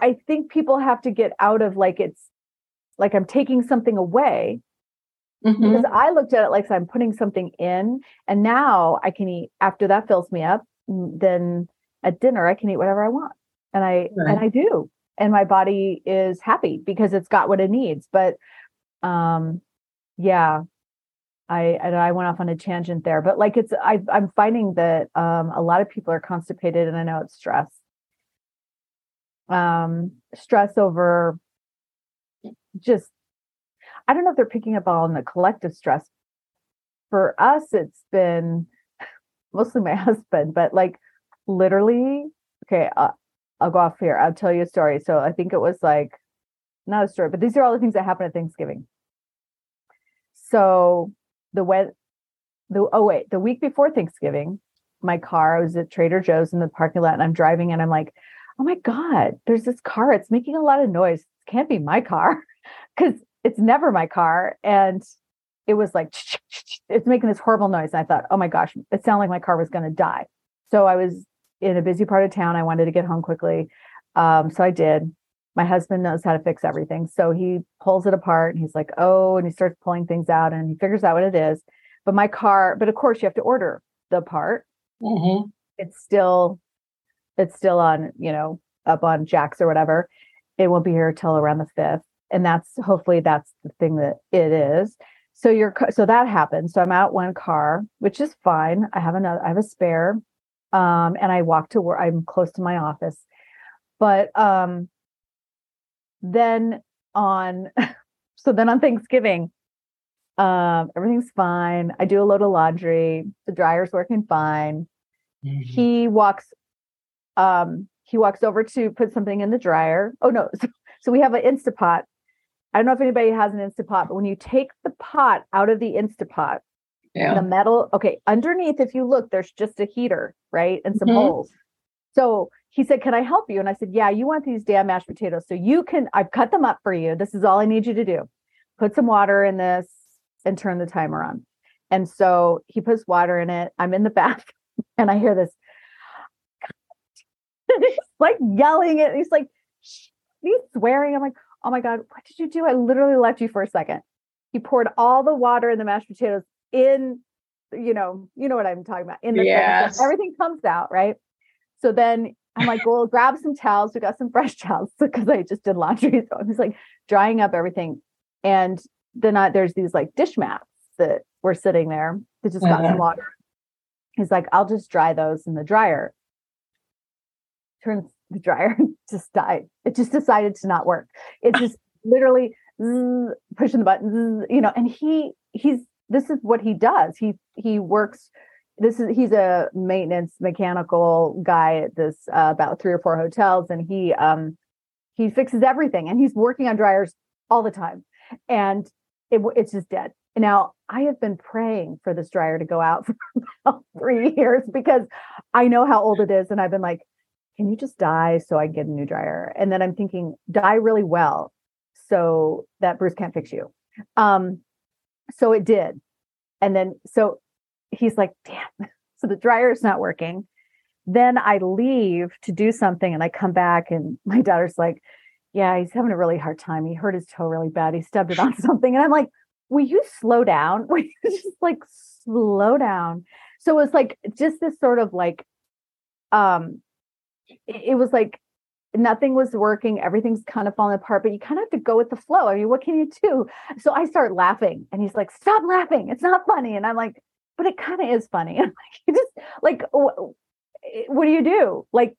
S2: I think people have to get out of like it's like I'm taking something away Mm-hmm. Because I looked at it like I'm putting something in, and now I can eat after that fills me up. then at dinner I can eat whatever I want. And I right. and I do. And my body is happy because it's got what it needs. But um yeah, I I went off on a tangent there, but like it's I I'm finding that um a lot of people are constipated and I know it's stress. Um stress over just I don't know if they're picking up on the collective stress. For us, it's been [LAUGHS] mostly my [LAUGHS] husband, but like literally, okay, uh, I'll go off here. I'll tell you a story. So I think it was like not a story, but these are all the things that happen at Thanksgiving. So the when the oh wait, the week before Thanksgiving, my car, I was at Trader Joe's in the parking lot and I'm driving and I'm like, oh my God, there's this car. It's making a lot of noise. It can't be my car. [LAUGHS] Cause it's never my car. And it was like [LAUGHS] it's making this horrible noise. And I thought, oh my gosh, it sounded like my car was going to die. So I was in a busy part of town. I wanted to get home quickly. Um, so I did. My husband knows how to fix everything. So he pulls it apart and he's like, oh, and he starts pulling things out and he figures out what it is. But my car, but of course you have to order the part. Mm-hmm. It's still, it's still on, you know, up on jacks or whatever. It won't be here till around the fifth and that's hopefully that's the thing that it is. So your so that happens so i'm out one car which is fine. I have another i have a spare um and i walk to where i'm close to my office. But um then on [LAUGHS] so then on thanksgiving um everything's fine. I do a load of laundry. The dryer's working fine. Mm-hmm. he walks um he walks over to put something in the dryer. Oh no. So, [LAUGHS] so we have an instapot I don't know if anybody has an Instapot, but when you take the pot out of the Instapot, yeah. the metal, okay, underneath, if you look, there's just a heater, right? And some mm-hmm. holes. So he said, Can I help you? And I said, Yeah, you want these damn mashed potatoes. So you can, I've cut them up for you. This is all I need you to do. Put some water in this and turn the timer on. And so he puts water in it. I'm in the bath [LAUGHS] and I hear this. [LAUGHS] he's like yelling it. He's like, he's swearing. I'm like, oh my God, what did you do? I literally left you for a second. He poured all the water and the mashed potatoes in, you know, you know what I'm talking about. In the yes. Everything comes out, right? So then I'm like, well, grab some towels. We got some fresh [LAUGHS] towels [LAUGHS] because I just did laundry. So I'm just like drying up everything. And then I, there's these like dish mats that were sitting there that just got uh-huh. some water. He's like, I'll just dry those in the dryer. Turns the dryer [LAUGHS] just died. It just decided to not work. It just literally pushing the button, zzz, you know, and he he's this is what he does. He he works this is he's a maintenance mechanical guy at this uh, about three or four hotels and he um he fixes everything and he's working on dryers all the time and it, it's just dead now i have been praying for this dryer to go out [LAUGHS] for about three years because i know how old it is and i've been like can you just die so I can get a new dryer? And then I'm thinking, die really well so that Bruce can't fix you. Um, so it did. And then, so he's like, damn, [LAUGHS] so the dryer is not working. Then I leave to do something and I come back and [LAUGHS] my daughter's like, yeah, he's having a really hard time. He hurt his toe really bad. He stubbed it on [LAUGHS] something. And I'm like, will you slow down? Just like slow down? So it's like just this sort of like um it was like nothing was working everything's kind of falling apart but you kind of have to go with the flow. I mean what can you do? So i start laughing and he's like stop laughing it's not funny. And i'm like but it kind of is funny. And [LAUGHS] I'm like you just like what do you do? Like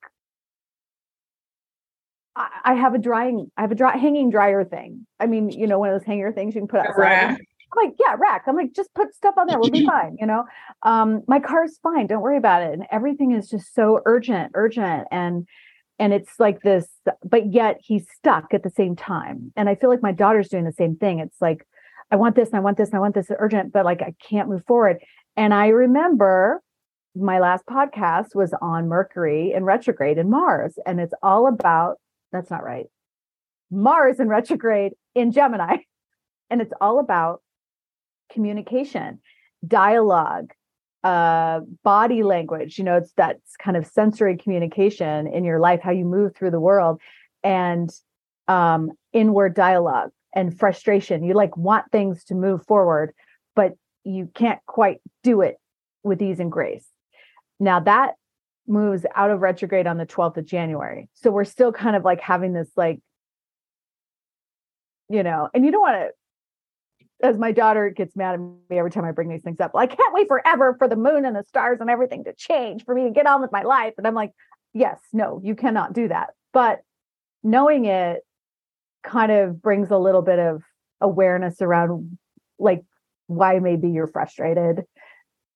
S2: I have a drying, I have a dry hanging dryer thing. I mean, you know, one of those hanger things you can put outside. I'm like, yeah, rack. I'm like, just put stuff on there. We'll be [LAUGHS] fine. You know, um, my car's fine. Don't worry about it. And everything is just so urgent, urgent. And, and it's like this, but yet he's stuck at the same time. And I feel like my daughter's doing the same thing. It's like, I want this and I want this and I want this urgent, but like I can't move forward. And I remember my last podcast was on Mercury in retrograde and Mars. And it's all about, that's not right. Mars in retrograde in Gemini. [LAUGHS] And it's all about communication, dialogue, uh, body language. You know, it's that's kind of sensory communication in your life, how you move through the world, and um, inward dialogue and frustration. You like want things to move forward, but you can't quite do it with ease and grace. Now that moves out of retrograde on the 12th of January. So we're still kind of like having this like you know, and you don't want to as my daughter gets mad at me every time I bring these things up. Well, I can't wait forever for the moon and the stars and everything to change for me to get on with my life. And I'm like, yes, no, you cannot do that. But knowing it kind of brings a little bit of awareness around like why maybe you're frustrated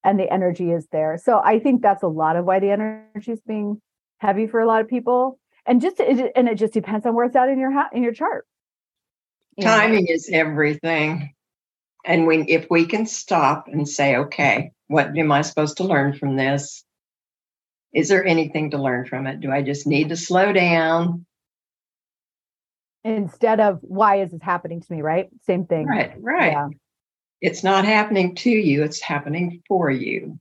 S2: and the energy is there. So I think that's a lot of why the energy is being heavy for a lot of people. And just and it just depends on where it's at in your in your chart.
S3: You Timing know? is everything. And we, if we can stop and say, okay, what am I supposed to learn from this? Is there anything to learn from it? Do I just need to slow down?
S2: Instead of why is this happening to me, right? Same thing.
S3: Right, right. Yeah. It's not happening to you, it's happening for you.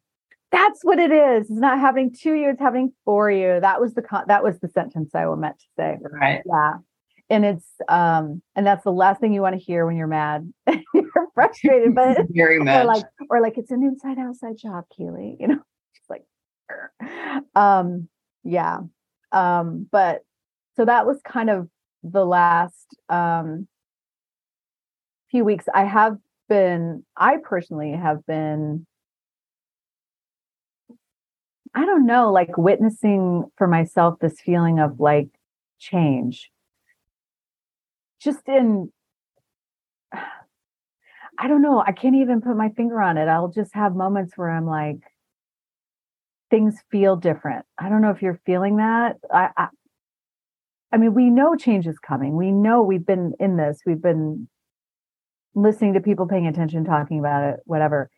S2: That's what it is. It's not happening to you, it's happening for you. That was the con- that was the sentence I meant to say.
S3: Right.
S2: Yeah. And it's um and that's the last thing you want to hear when you're mad. [LAUGHS] you're frustrated, but [LAUGHS]
S3: very much. [LAUGHS]
S2: Or like or like it's an inside outside job, Keely, you know. Just like um yeah. Um but so that was kind of the last um few weeks I have been, I personally have been, I don't know, like witnessing for myself this feeling of like change. Just in, I don't know, I can't even put my finger on it. I'll just have moments where I'm like, things feel different. I don't know if you're feeling that. I, I I mean, we know change is coming. We know we've been in this. We've been listening to people paying attention, talking about it, whatever.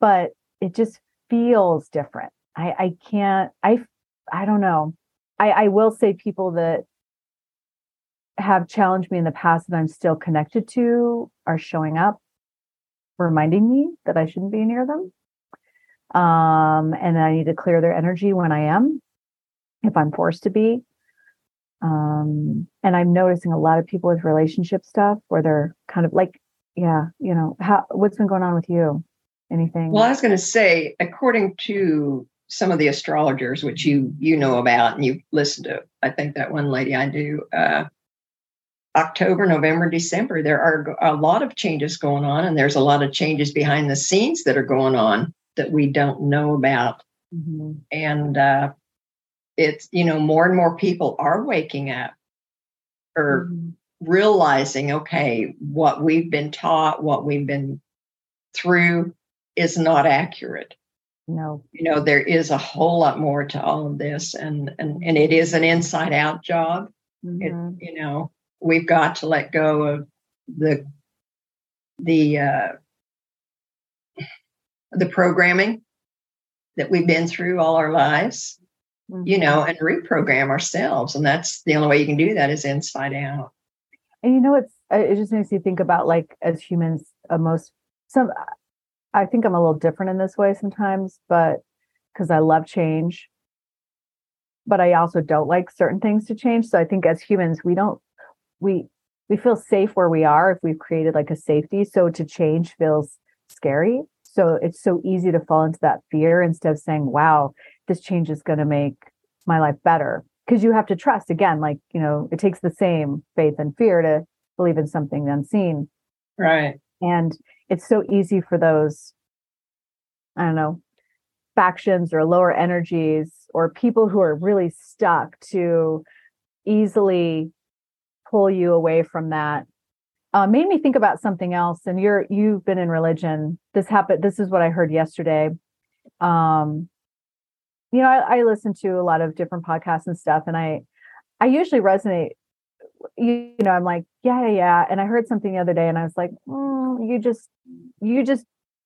S2: But it just feels different. I, I can't, I, I don't know. I, I will say people that have challenged me in the past that I'm still connected to are showing up, reminding me that I shouldn't be near them. Um, and I need to clear their energy when I am, if I'm forced to be. Um, and I'm noticing a lot of people with relationship stuff where they're kind of like, yeah, you know, how what's been going on with you? Anything?
S3: Well, I was going to say, according to some of the astrologers, which you you know about and you listen to, I think that one lady I do. Uh, October, November, December, there are a lot of changes going on, and there's a lot of changes behind the scenes that are going on that we don't know about. Mm-hmm. And uh, it's you know more and more people are waking up or mm-hmm. realizing okay what we've been taught what we've been through is not accurate
S2: no
S3: you know there is a whole lot more to all of this and and, and it is an inside out job mm-hmm. it, you know we've got to let go of the the uh the programming that we've been through all our lives mm-hmm. you know, and reprogram ourselves. And that's the only way you can do that is inside out.
S2: And you know, it's it just makes you think about like as humans, uh, most some. I think I'm a little different in this way sometimes, but because I love change, but I also don't like certain things to change. So I think as humans, we don't we we feel safe where we are if we've created like a safety. So to change feels scary. So it's so easy to fall into that fear instead of saying, wow, this change is going to make my life better because you have to trust again like you know it takes the same faith and fear to believe in something unseen
S3: right
S2: and it's so easy for those i don't know factions or lower energies or people who are really stuck to easily pull you away from that uh, made me think about something else and you're you've been in religion this happened this is what i heard yesterday um you know, I, I listen to a lot of different podcasts and stuff, and I, I usually resonate. You, you know, I'm like, yeah, yeah. And I heard something the other day, and I was like, mm, you just, you just,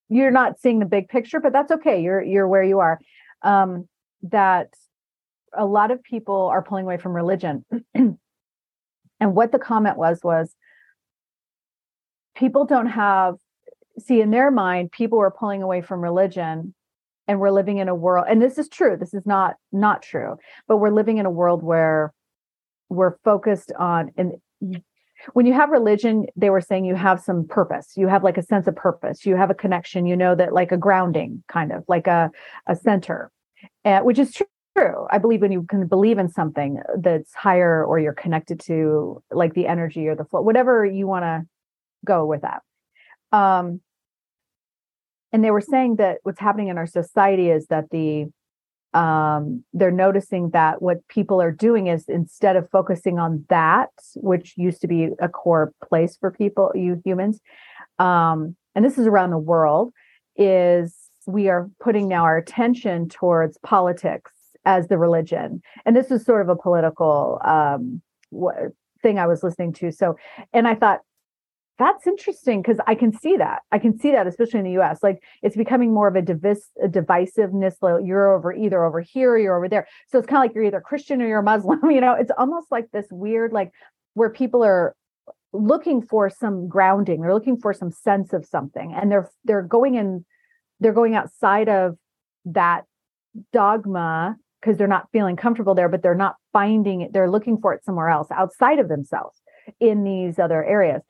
S2: you're not seeing the big picture, but that's okay. You're, you're where you are. Um, that a lot of people are pulling away from religion, [CLEARS THROAT] and what the comment was was, people don't have see in their mind people are pulling away from religion and we're living in a world and this is true this is not not true but we're living in a world where we're focused on and when you have religion they were saying you have some purpose you have like a sense of purpose you have a connection you know that like a grounding kind of like a a center uh, which is true. I believe when you can believe in something that's higher or you're connected to like the energy or the flow, whatever you want to go with that. Um, and they were saying that what's happening in our society is that the um, they're noticing that what people are doing is instead of focusing on that, which used to be a core place for people, you humans, um, and this is around the world, is we are putting now our attention towards politics as the religion. And this is sort of a political um, thing I was listening to. So, and I thought, that's interesting because I can see that. I can see that, especially in the US. Like it's becoming more of a, divis- a divisiveness. You're over either over here you're over there. So it's kind of like you're either Christian or you're Muslim. [LAUGHS] You know, it's almost like this weird, like where people are looking for some grounding. They're looking for some sense of something, and they're they're going in, they're going outside of that dogma because they're not feeling comfortable there, but they're not finding it. They're looking for it somewhere else outside of themselves in these other areas.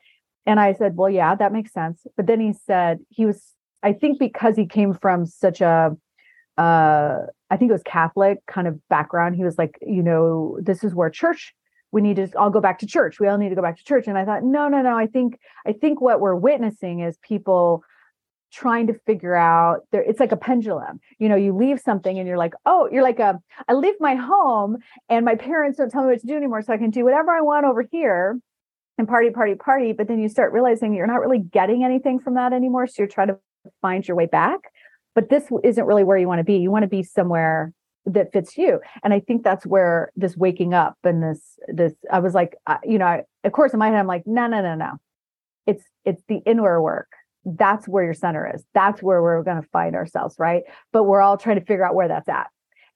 S2: And I said, well, yeah, that makes sense. But then he said he was, I think because he came from such a, uh, I think it was Catholic kind of background. He was like, you know, this is where church, we need to all go back to church. We all need to go back to church. And I thought, no, no, no. I think, I think what we're witnessing is people trying to figure out there it's like a pendulum you know you leave something and you're like oh you're like a i leave my home and my parents don't tell me what to do anymore so i can do whatever i want over here and party, party, party. But then you start realizing you're not really getting anything from that anymore. So you're trying to find your way back. But this isn't really where you want to be. You want to be somewhere that fits you. And I think that's where this waking up and this, this, I was like, you know, I, of course in my head, I'm like, no, no, no, no. It's, it's the inner work. That's where your center is. That's where we're going to find ourselves. Right. But we're all trying to figure out where that's at.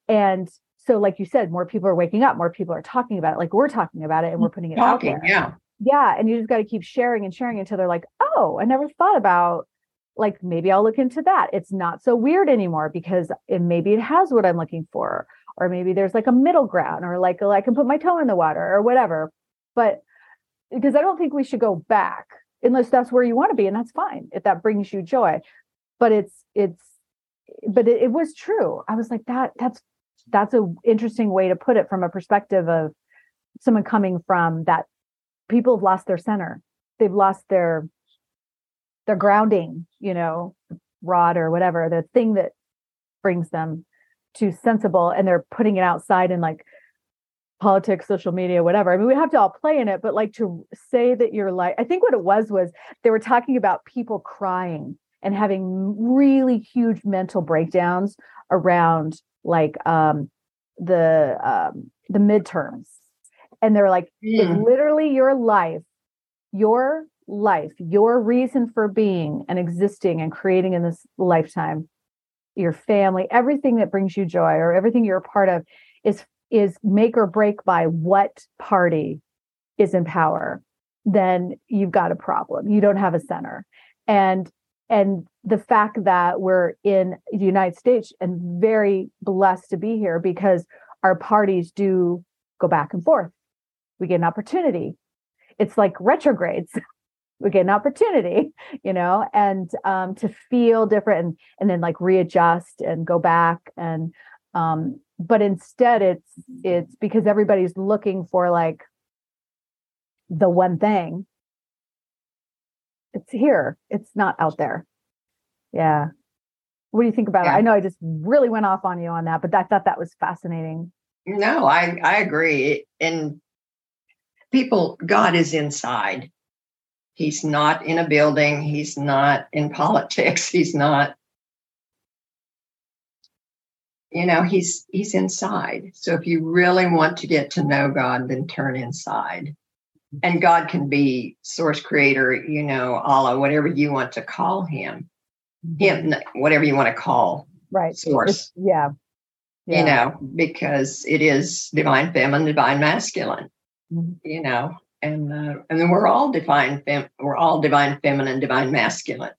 S2: And so, like you said, more people are waking up, more people are talking about it. Like we're talking about it and we're putting it
S3: talking,
S2: out there.
S3: Yeah
S2: yeah and you just got to keep sharing and sharing until they're like oh i never thought about like maybe i'll look into that it's not so weird anymore because it, maybe it has what i'm looking for or maybe there's like a middle ground or like i can put my toe in the water or whatever but because i don't think we should go back unless that's where you want to be and that's fine if that brings you joy. But it's it's but it, it was true. I was like that that's that's a interesting way to put it from a perspective of someone coming from that people have lost their center. They've lost their their grounding you know rod or whatever the thing that brings them to sensible and they're putting it outside and like politics social media whatever i mean we have to all play in it but like to say that you're like i think what it was was they were talking about people crying and having really huge mental breakdowns around like um the um the midterms and they're like mm. literally your life your life your reason for being and existing and creating in this lifetime your family everything that brings you joy or everything you're a part of is is make or break by what party is in power then you've got a problem you don't have a center and and the fact that we're in the united states and very blessed to be here because our parties do go back and forth we get an opportunity. It's like retrogrades. [LAUGHS] we get an opportunity, you know, and um, to feel different and, and then like readjust and go back and um, but instead it's it's because everybody's looking for like the one thing it's here it's not out there yeah what do you think about yeah. it i know i just really went off on you on that but i thought that was fascinating
S3: no i i agree and people, God is inside. He's not in a building. He's not in politics. [LAUGHS] He's not, you know, he's he's inside. So if you really want to get to know God, then turn inside. And God can be source creator, you know, Allah, whatever you want to call him. Him, whatever you want to call
S2: right
S3: source.
S2: It's, yeah.
S3: yeah. You know, because it is divine feminine, divine masculine mm-hmm. you know, and uh, and then we're all divine fem- we're all divine feminine, divine masculine.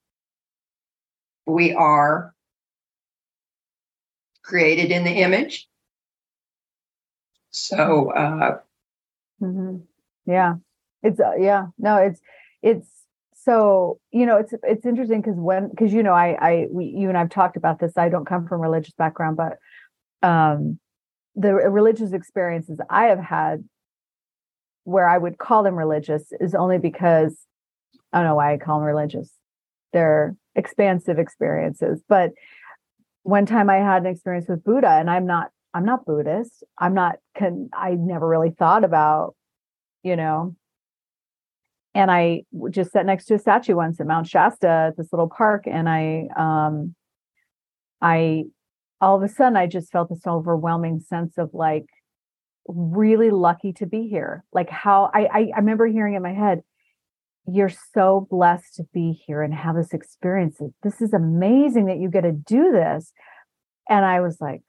S3: We are created in the image. So uh,
S2: mm-hmm. yeah, it's uh, yeah, no, it's it's so you know it's it's interesting because when because you know I I we you and I've talked about this. I don't come from religious background, but um the religious experiences I have had where I would call them religious is only because I don't know why I call them religious. They're expansive experiences. But one time I had an experience with Buddha, and I'm not I'm not Buddhist. I'm not can I never really thought about, you know. And I just sat next to a statue once at Mount Shasta at this little park, and I um I all of a sudden I just felt this overwhelming sense of like really lucky to be here. Like how I, I, I remember hearing in my head, you're so blessed to be here and have this experience. This is amazing that you get to do this. And I was like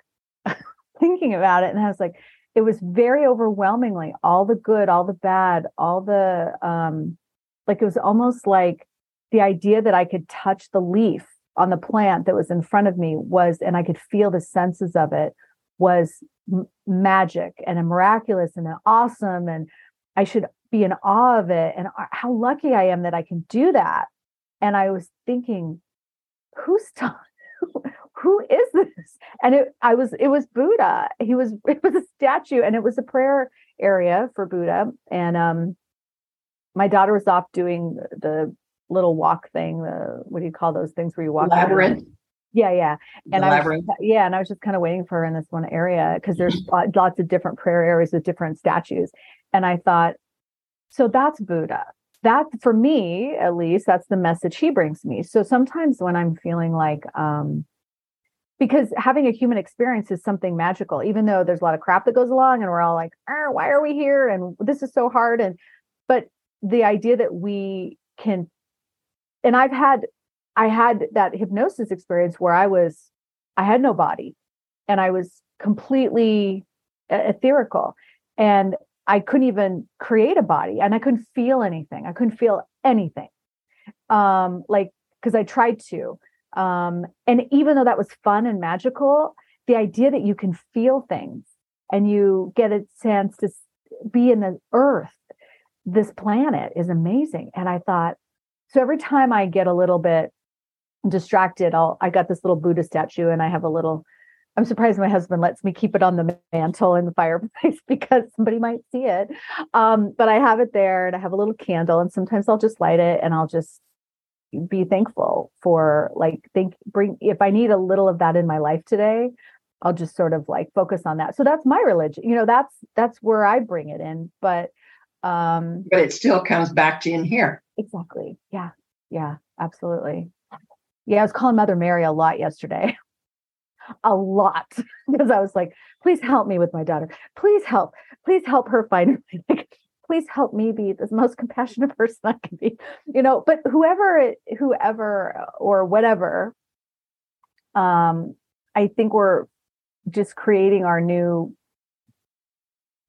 S2: [LAUGHS] thinking about it and I was like, it was very overwhelmingly all the good, all the bad, all the um like it was almost like the idea that I could touch the leaf on the plant that was in front of me was, and I could feel the senses of it, was m- magic and miraculous and an awesome. And I should be in awe of it. And uh, how lucky I am that I can do that. And I was thinking, who's t- [LAUGHS] who is this? And it, I was, it was Buddha. He was, [LAUGHS] it was a statue and it was a prayer area for Buddha. And um, my daughter was off doing the little walk thing. The what do you call those things where you walk?
S3: Labyrinth.
S2: Yeah, yeah. And the I was, yeah, and I was just kind of waiting for her in this one area because there's lots of different prayer areas with different statues. And I thought, so that's Buddha. That for me, at least, that's the message he brings me. So sometimes when I'm feeling like, um, because having a human experience is something magical, even though there's a lot of crap that goes along and we're all like, why are we here? And this is so hard. And, but the idea that we can and I've had I had that hypnosis experience where I was I had no body and I was completely etherical and I couldn't even create a body and I couldn't feel anything. I couldn't feel anything. Um like because I tried to. Um and even though that was fun and magical, the idea that you can feel things and you get a chance to be in the earth this planet is amazing and i thought so every time I get a little bit distracted, I'll I got this little Buddha statue and I have a little I'm surprised my husband lets me keep it on the mantle in the fireplace [LAUGHS] because somebody might see it. Um, but I have it there and I have a little candle and sometimes I'll just light it and I'll just be thankful for like think bring if I need a little of that in my life today, I'll just sort of like focus on that. So that's my religion. You know, that's that's where I bring it in. But
S3: um but it still comes back to in here
S2: exactly yeah yeah absolutely yeah i was calling mother mary a lot yesterday [LAUGHS] a lot [LAUGHS] because i was like please help me with my daughter please help please help her find [LAUGHS] like please help me be the most compassionate [LAUGHS] person i can be you know but whoever whoever or whatever um i think we're just creating our new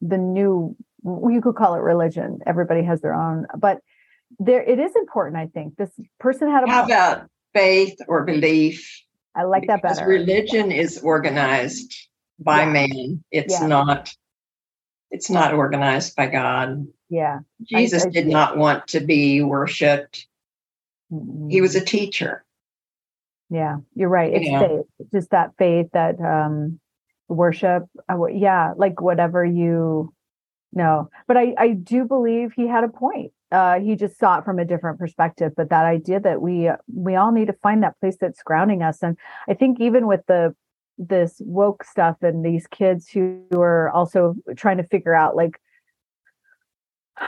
S2: the new you could call it religion. Everybody has their own, but there it is important. I think this person had a
S3: how about faith or belief?
S2: I like that better.
S3: Religion is organized by yeah. man. It's yeah. not. It's not organized by God.
S2: Yeah.
S3: Jesus I, I, did not want to be worshipped. Mm-hmm. He was a teacher.
S2: Yeah, you're right. It's yeah. faith. Just that faith, that um worship. Uh, yeah, like whatever you no but i i do believe he had a point uh he just saw it from a different perspective but that idea that we we all need to find that place that's grounding us. And i think even with the this woke stuff and these kids who are also trying to figure out like [SIGHS]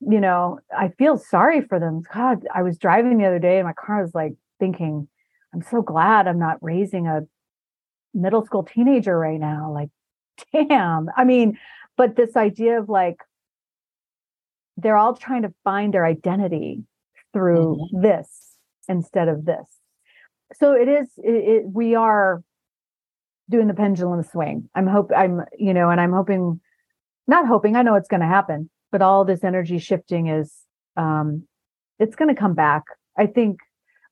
S2: you know i feel sorry for them. God i was driving the other day and my car was like thinking i'm so glad i'm not raising a middle school teenager right now. Like damn. I mean but this idea of like they're all trying to find their identity through mm-hmm. this instead of this. So it is it, it, we are doing the pendulum swing. I'm hope i'm you know and i'm hoping not hoping i know it's going to happen but all this energy shifting is um it's going to come back. I think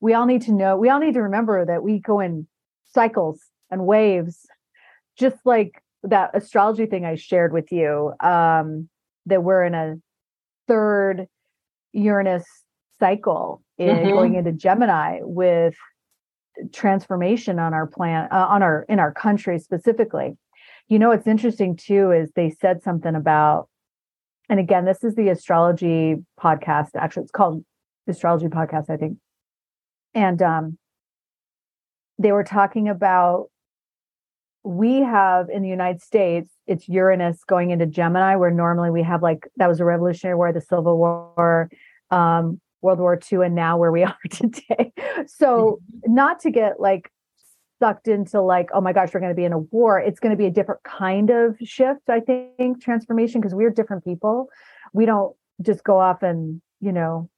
S2: we all need to know we all need to remember that we go in cycles and waves just like that astrology thing I shared with you, um, that we're in a third Uranus cycle in mm-hmm. going into Gemini with transformation on our plan uh, on our in our country specifically. You know, what's interesting too is they said something about, and again, this is the astrology podcast. Actually, it's called astrology podcast, I think. And um, they were talking about we have in the United States, it's Uranus going into Gemini, where normally we have like that was a Revolutionary War, the Civil War, um, World War II, and now where we [LAUGHS] are today. So, mm-hmm. not to get like sucked into like, oh my gosh, we're going to be in a war. It's going to be a different kind of shift, I think, transformation, because we're different people. We don't just go off and, you know,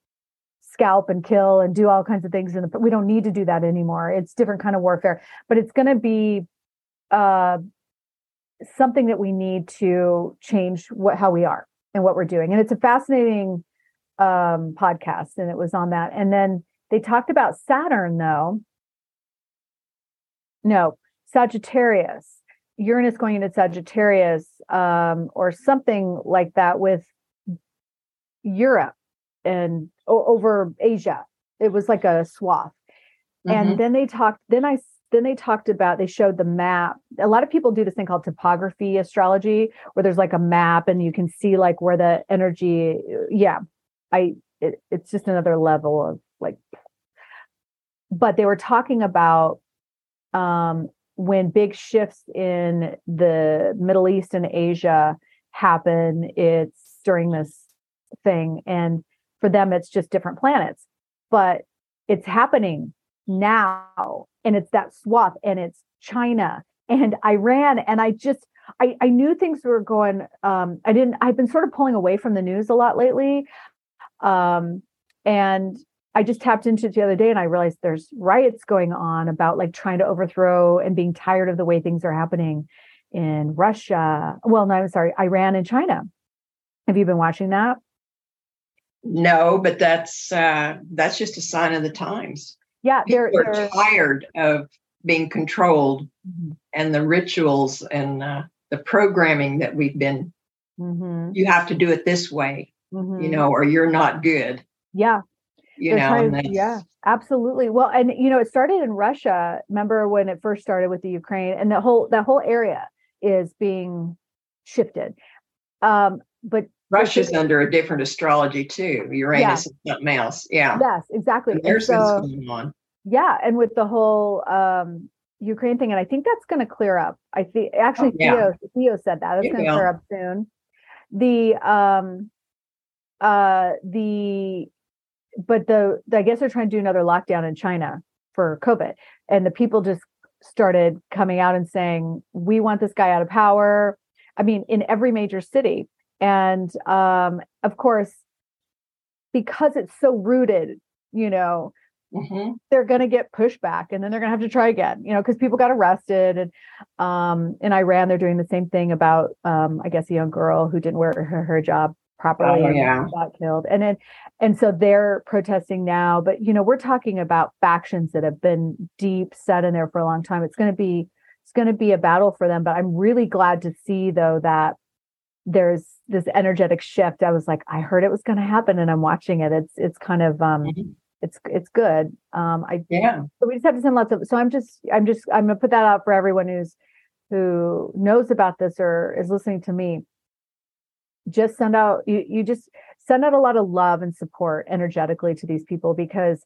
S2: scalp and kill and do all kinds of things. And we don't need to do that anymore. It's different kind of warfare, but it's going to be uh, something that we need to change what how we are and what we're doing. And it's a fascinating um, podcast, and it was on that. And then they talked about Saturn, though. No, Sagittarius, Uranus going into Sagittarius, um, or something like that with Europe and over Asia. It was like a swath. Mm-hmm. And then they talked, then I then they talked about they showed the map. A lot of people do this thing called topography astrology where there's like a map and you can see like where the energy yeah i it, it's just another level of like but they were talking about um when big shifts in the middle east and asia happen it's during this thing and for them it's just different planets but it's happening now and it's that swath and it's China and Iran and I just I, I knew things were going um I didn't I've been sort of pulling away from the news a lot lately um and I just tapped into it the other day and I realized there's riots going on about like trying to overthrow and being tired of the way things are happening in Russia well no I'm sorry Iran and China. Have you been watching that?
S3: No but that's uh that's just a sign of the times
S2: yeah they're,
S3: they're tired of being controlled mm-hmm. and the rituals and uh, the programming that we've been mm-hmm. you have to do it this way mm-hmm. you know or you're not good
S2: yeah
S3: you know
S2: yeah absolutely well and you know it started in russia remember when it first started with the ukraine and the whole that whole area is being shifted um but
S3: Russia's under a different astrology too. Uranus yeah. is something else. Yeah.
S2: Yes, exactly.
S3: And there's so, going on.
S2: Yeah, and with the whole um, Ukraine thing, and I think that's going to clear up. I think actually oh, yeah. Theo Theo said that it's going to clear up soon. The um, uh, the but the I guess they're trying to do another lockdown in China for COVID, and the people just started coming out and saying we want this guy out of power. I mean, in every major city, and um, of course because it's so rooted you know mm-hmm. they're going to get pushback and then they're going to have to try again you know because people got arrested and um, in iran they're doing the same thing about um, i guess a young girl who didn't wear her, hijab properly oh, and got killed. And then and so they're protesting now but you know we're talking about factions that have been deep set in there for a long time. It's going to be it's going to be a battle for them but i'm really glad to see though that there's this energetic shift. I was like i heard it was going to happen and i'm watching it. It's it's kind of um mm-hmm. it's it's good. Um i
S3: yeah.
S2: So we just have to send lots of so i'm just i'm just i'm going to put that out for everyone who's who knows about this or is listening to me. Just send out you you just send out a lot of love and support energetically to these people because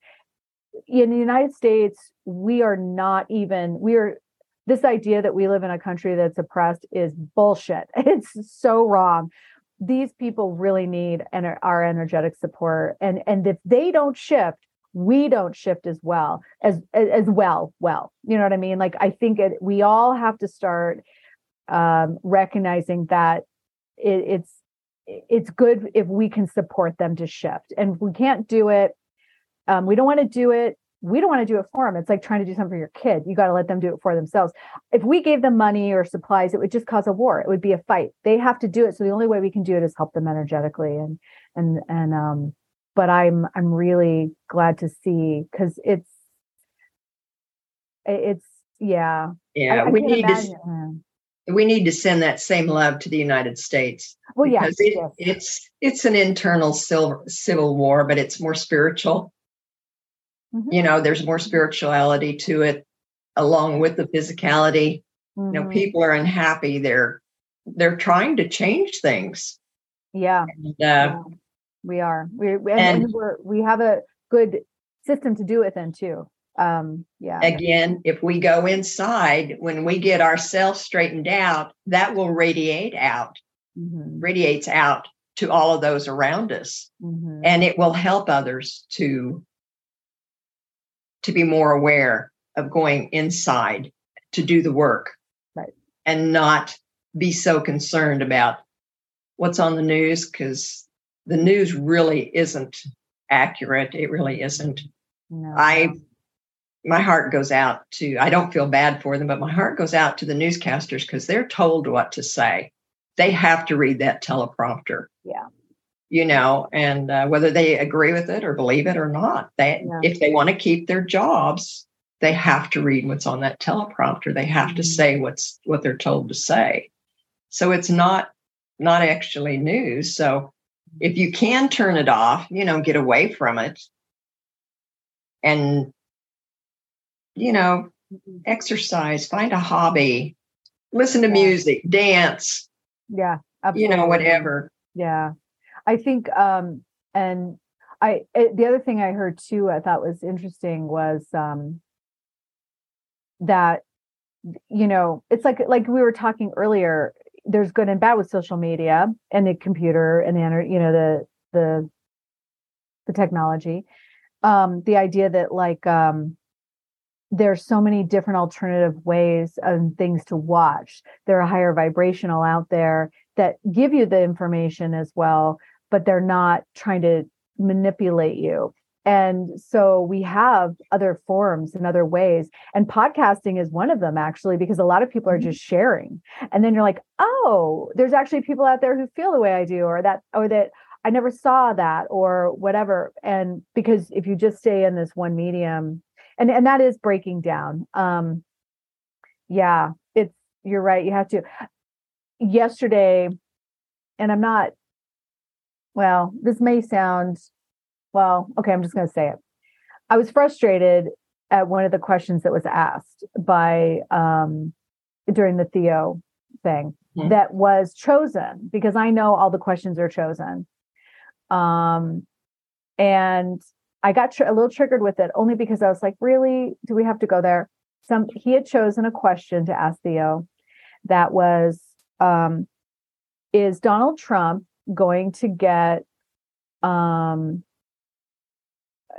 S2: in the united states we are not even we are this idea that we live in a country that's oppressed is bullshit. [LAUGHS] It's so wrong. These people really need our energetic support, and and if they don't shift, we don't shift as well as as well. Well, you know what I mean? Like I think it, we all have to start um, recognizing that it, it's it's good if we can support them to shift, and we can't do it. Um, we don't want to do it we don't want to do it for them. It's like trying to do something for your kid. You got to let them do it for themselves. If we gave them money or supplies, it would just cause a war. It would be a fight. They have to do it. So the only way we can do it is help them energetically. And and and um, but I'm I'm really glad to see because it's it's yeah.
S3: Yeah, I, I we need imagine. to we need to send that same love to the United States.
S2: Well, yeah,
S3: it,
S2: yes.
S3: it's it's an internal civil civil war, but it's more spiritual Mm-hmm. You know, there's more spirituality to it along with the physicality. You know,
S2: Mhm.
S3: people are unhappy. They're they're trying to change things.
S2: Yeah.
S3: And, uh,
S2: Yeah, we are. We we- and, and we're we have a good system to do it in too. Um, yeah.
S3: again, if we go inside, when we get ourselves straightened out, that will radiate out,
S2: Mhm,
S3: radiates out to all of those around us.
S2: mhm.
S3: And it will help others to to be more aware of going inside to do the work.
S2: Right.
S3: And not be so concerned about what's on the news because the news really isn't accurate. It really isn't.
S2: No.
S3: I my heart goes out to I don't feel bad for them, but my heart goes out to the newscasters because they're told what to say. They have to read that teleprompter.
S2: Yeah.
S3: You know, and uh, whether they agree with it or believe it or not, they
S2: Yeah.
S3: if they want to keep their jobs, they have to read what's on that teleprompter. They have to
S2: Mhm.
S3: say what's what they're told to say. So it's not not actually news. So if you can turn it off, you know, get away from it and you know,
S2: Mhm.
S3: exercise, find a hobby, listen to
S2: Yeah.
S3: music, dance,
S2: Yeah.
S3: you know, whatever.
S2: Yeah. I think um and I it, the other thing I heard too I thought was interesting was um that you know, it's like like we were talking earlier there's good and bad with social media and the computer and the you know the the the technology. Um the idea that like um there's so many different alternative ways and things to watch. There are higher vibrational out there that give you the information as well, but they're not trying to manipulate you. And so we have other forms and other ways. And podcasting is one of them, actually, because a lot of people are just sharing. And then you're like, oh, there's actually people out there who feel the way I do, or that, or that I never saw that, or whatever. And because if you just stay in this one medium, and, and that is breaking down. Um, yeah, it's, you're right. You have to. Yesterday, and I'm not, well, this may sound, well, okay, I'm just going to say it. I was frustrated at one of the questions that was asked by, um, during the Theo thing
S3: Mhm.
S2: that was chosen because I know all the questions are chosen. Um, and I got tr- a little triggered with it only because I was like, really, do we have to go there? Some he had chosen a question to ask Theo that was, um, is Donald Trump going to get um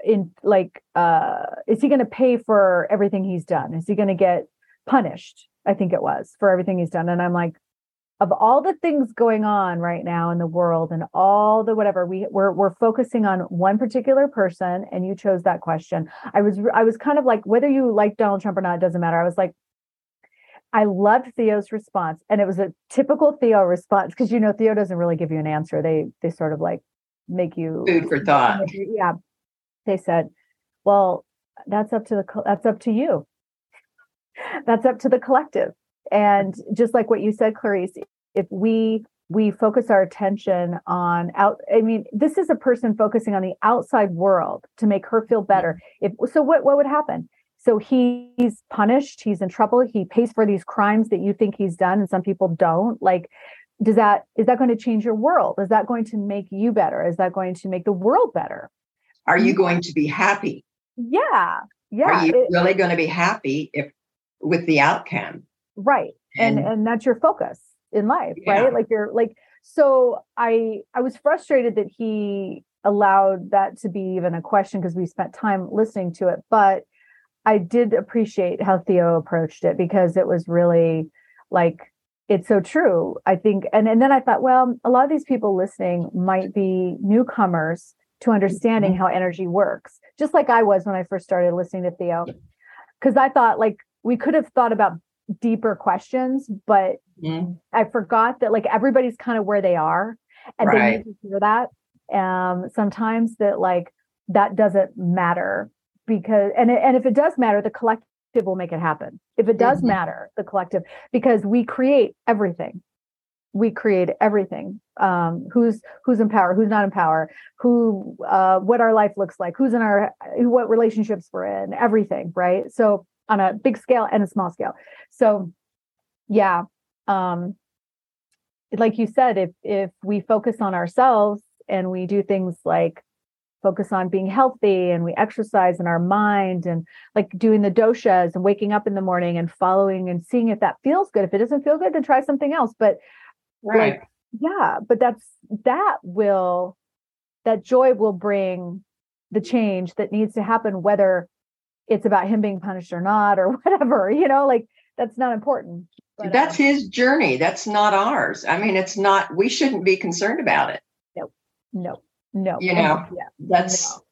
S2: in like uh is he going to pay for everything he's done? Is he going to get punished i think it was for everything he's done? And i'm like of all the things going on right now in the world and all the whatever we we're we're focusing on one particular person and you chose that question. I was i was kind of like whether you like donald trump or not doesn't matter. I was like I loved Theo's response, and it was a typical Theo response because you know Theo doesn't really give you an answer. They they sort of like make you
S3: Food for thought.
S2: Yeah, they said, "Well, that's up to the that's up to you. That's up to the collective." And just like what you said, Clarice, if we we focus our attention on out i mean this is a person focusing on the outside world to make her feel better if so what what would happen so he's punished he's in trouble he pays for these crimes that you think he's done and some people don't like does that is that going to change your world is that going to make you better is that going to make the world better
S3: Are you mm-hmm. going to be happy?
S2: yeah yeah
S3: Are you
S2: it-
S3: really going to be happy if with the outcome?
S2: right and
S3: And,
S2: and that's your focus in life
S3: Yeah.
S2: right like you're like so i i was frustrated that he allowed that to be even a question because we spent time listening to it but i did appreciate how theo approached it because it was really like it's so true i think and, and then i thought well a lot of these people listening might be newcomers to understanding how energy works just like i was when i first started listening to theo because i thought like we could have thought about deeper questions but
S3: Mhm.
S2: I forgot that like everybody's kind of where they are and they need to hear that. Um sometimes that like that doesn't matter because and and if it does matter, the collective will make it happen. If it does
S3: Mhm.
S2: matter, the collective, because we create everything. We create everything. Um, who's who's in power, who's not in power, who uh what our life looks like, who's in our what relationships we're in, everything, right? So on a big scale and a small scale. So yeah um like you said if if we focus on ourselves and we do things like focus on being healthy and we exercise in our mind and like doing the doshas and waking up in the morning and following and seeing if that feels good. If it doesn't feel good then try something else. But
S3: right.
S2: like yeah but that's that will that joy will bring the change that needs to happen whether it's about him being punished or not or [LAUGHS] whatever you know like that's not important. But,
S3: that's
S2: um,
S3: his journey. That's not ours. I mean it's not we shouldn't be concerned about it.
S2: No no No,
S3: you know, [LAUGHS]
S2: yeah
S3: that's
S2: no.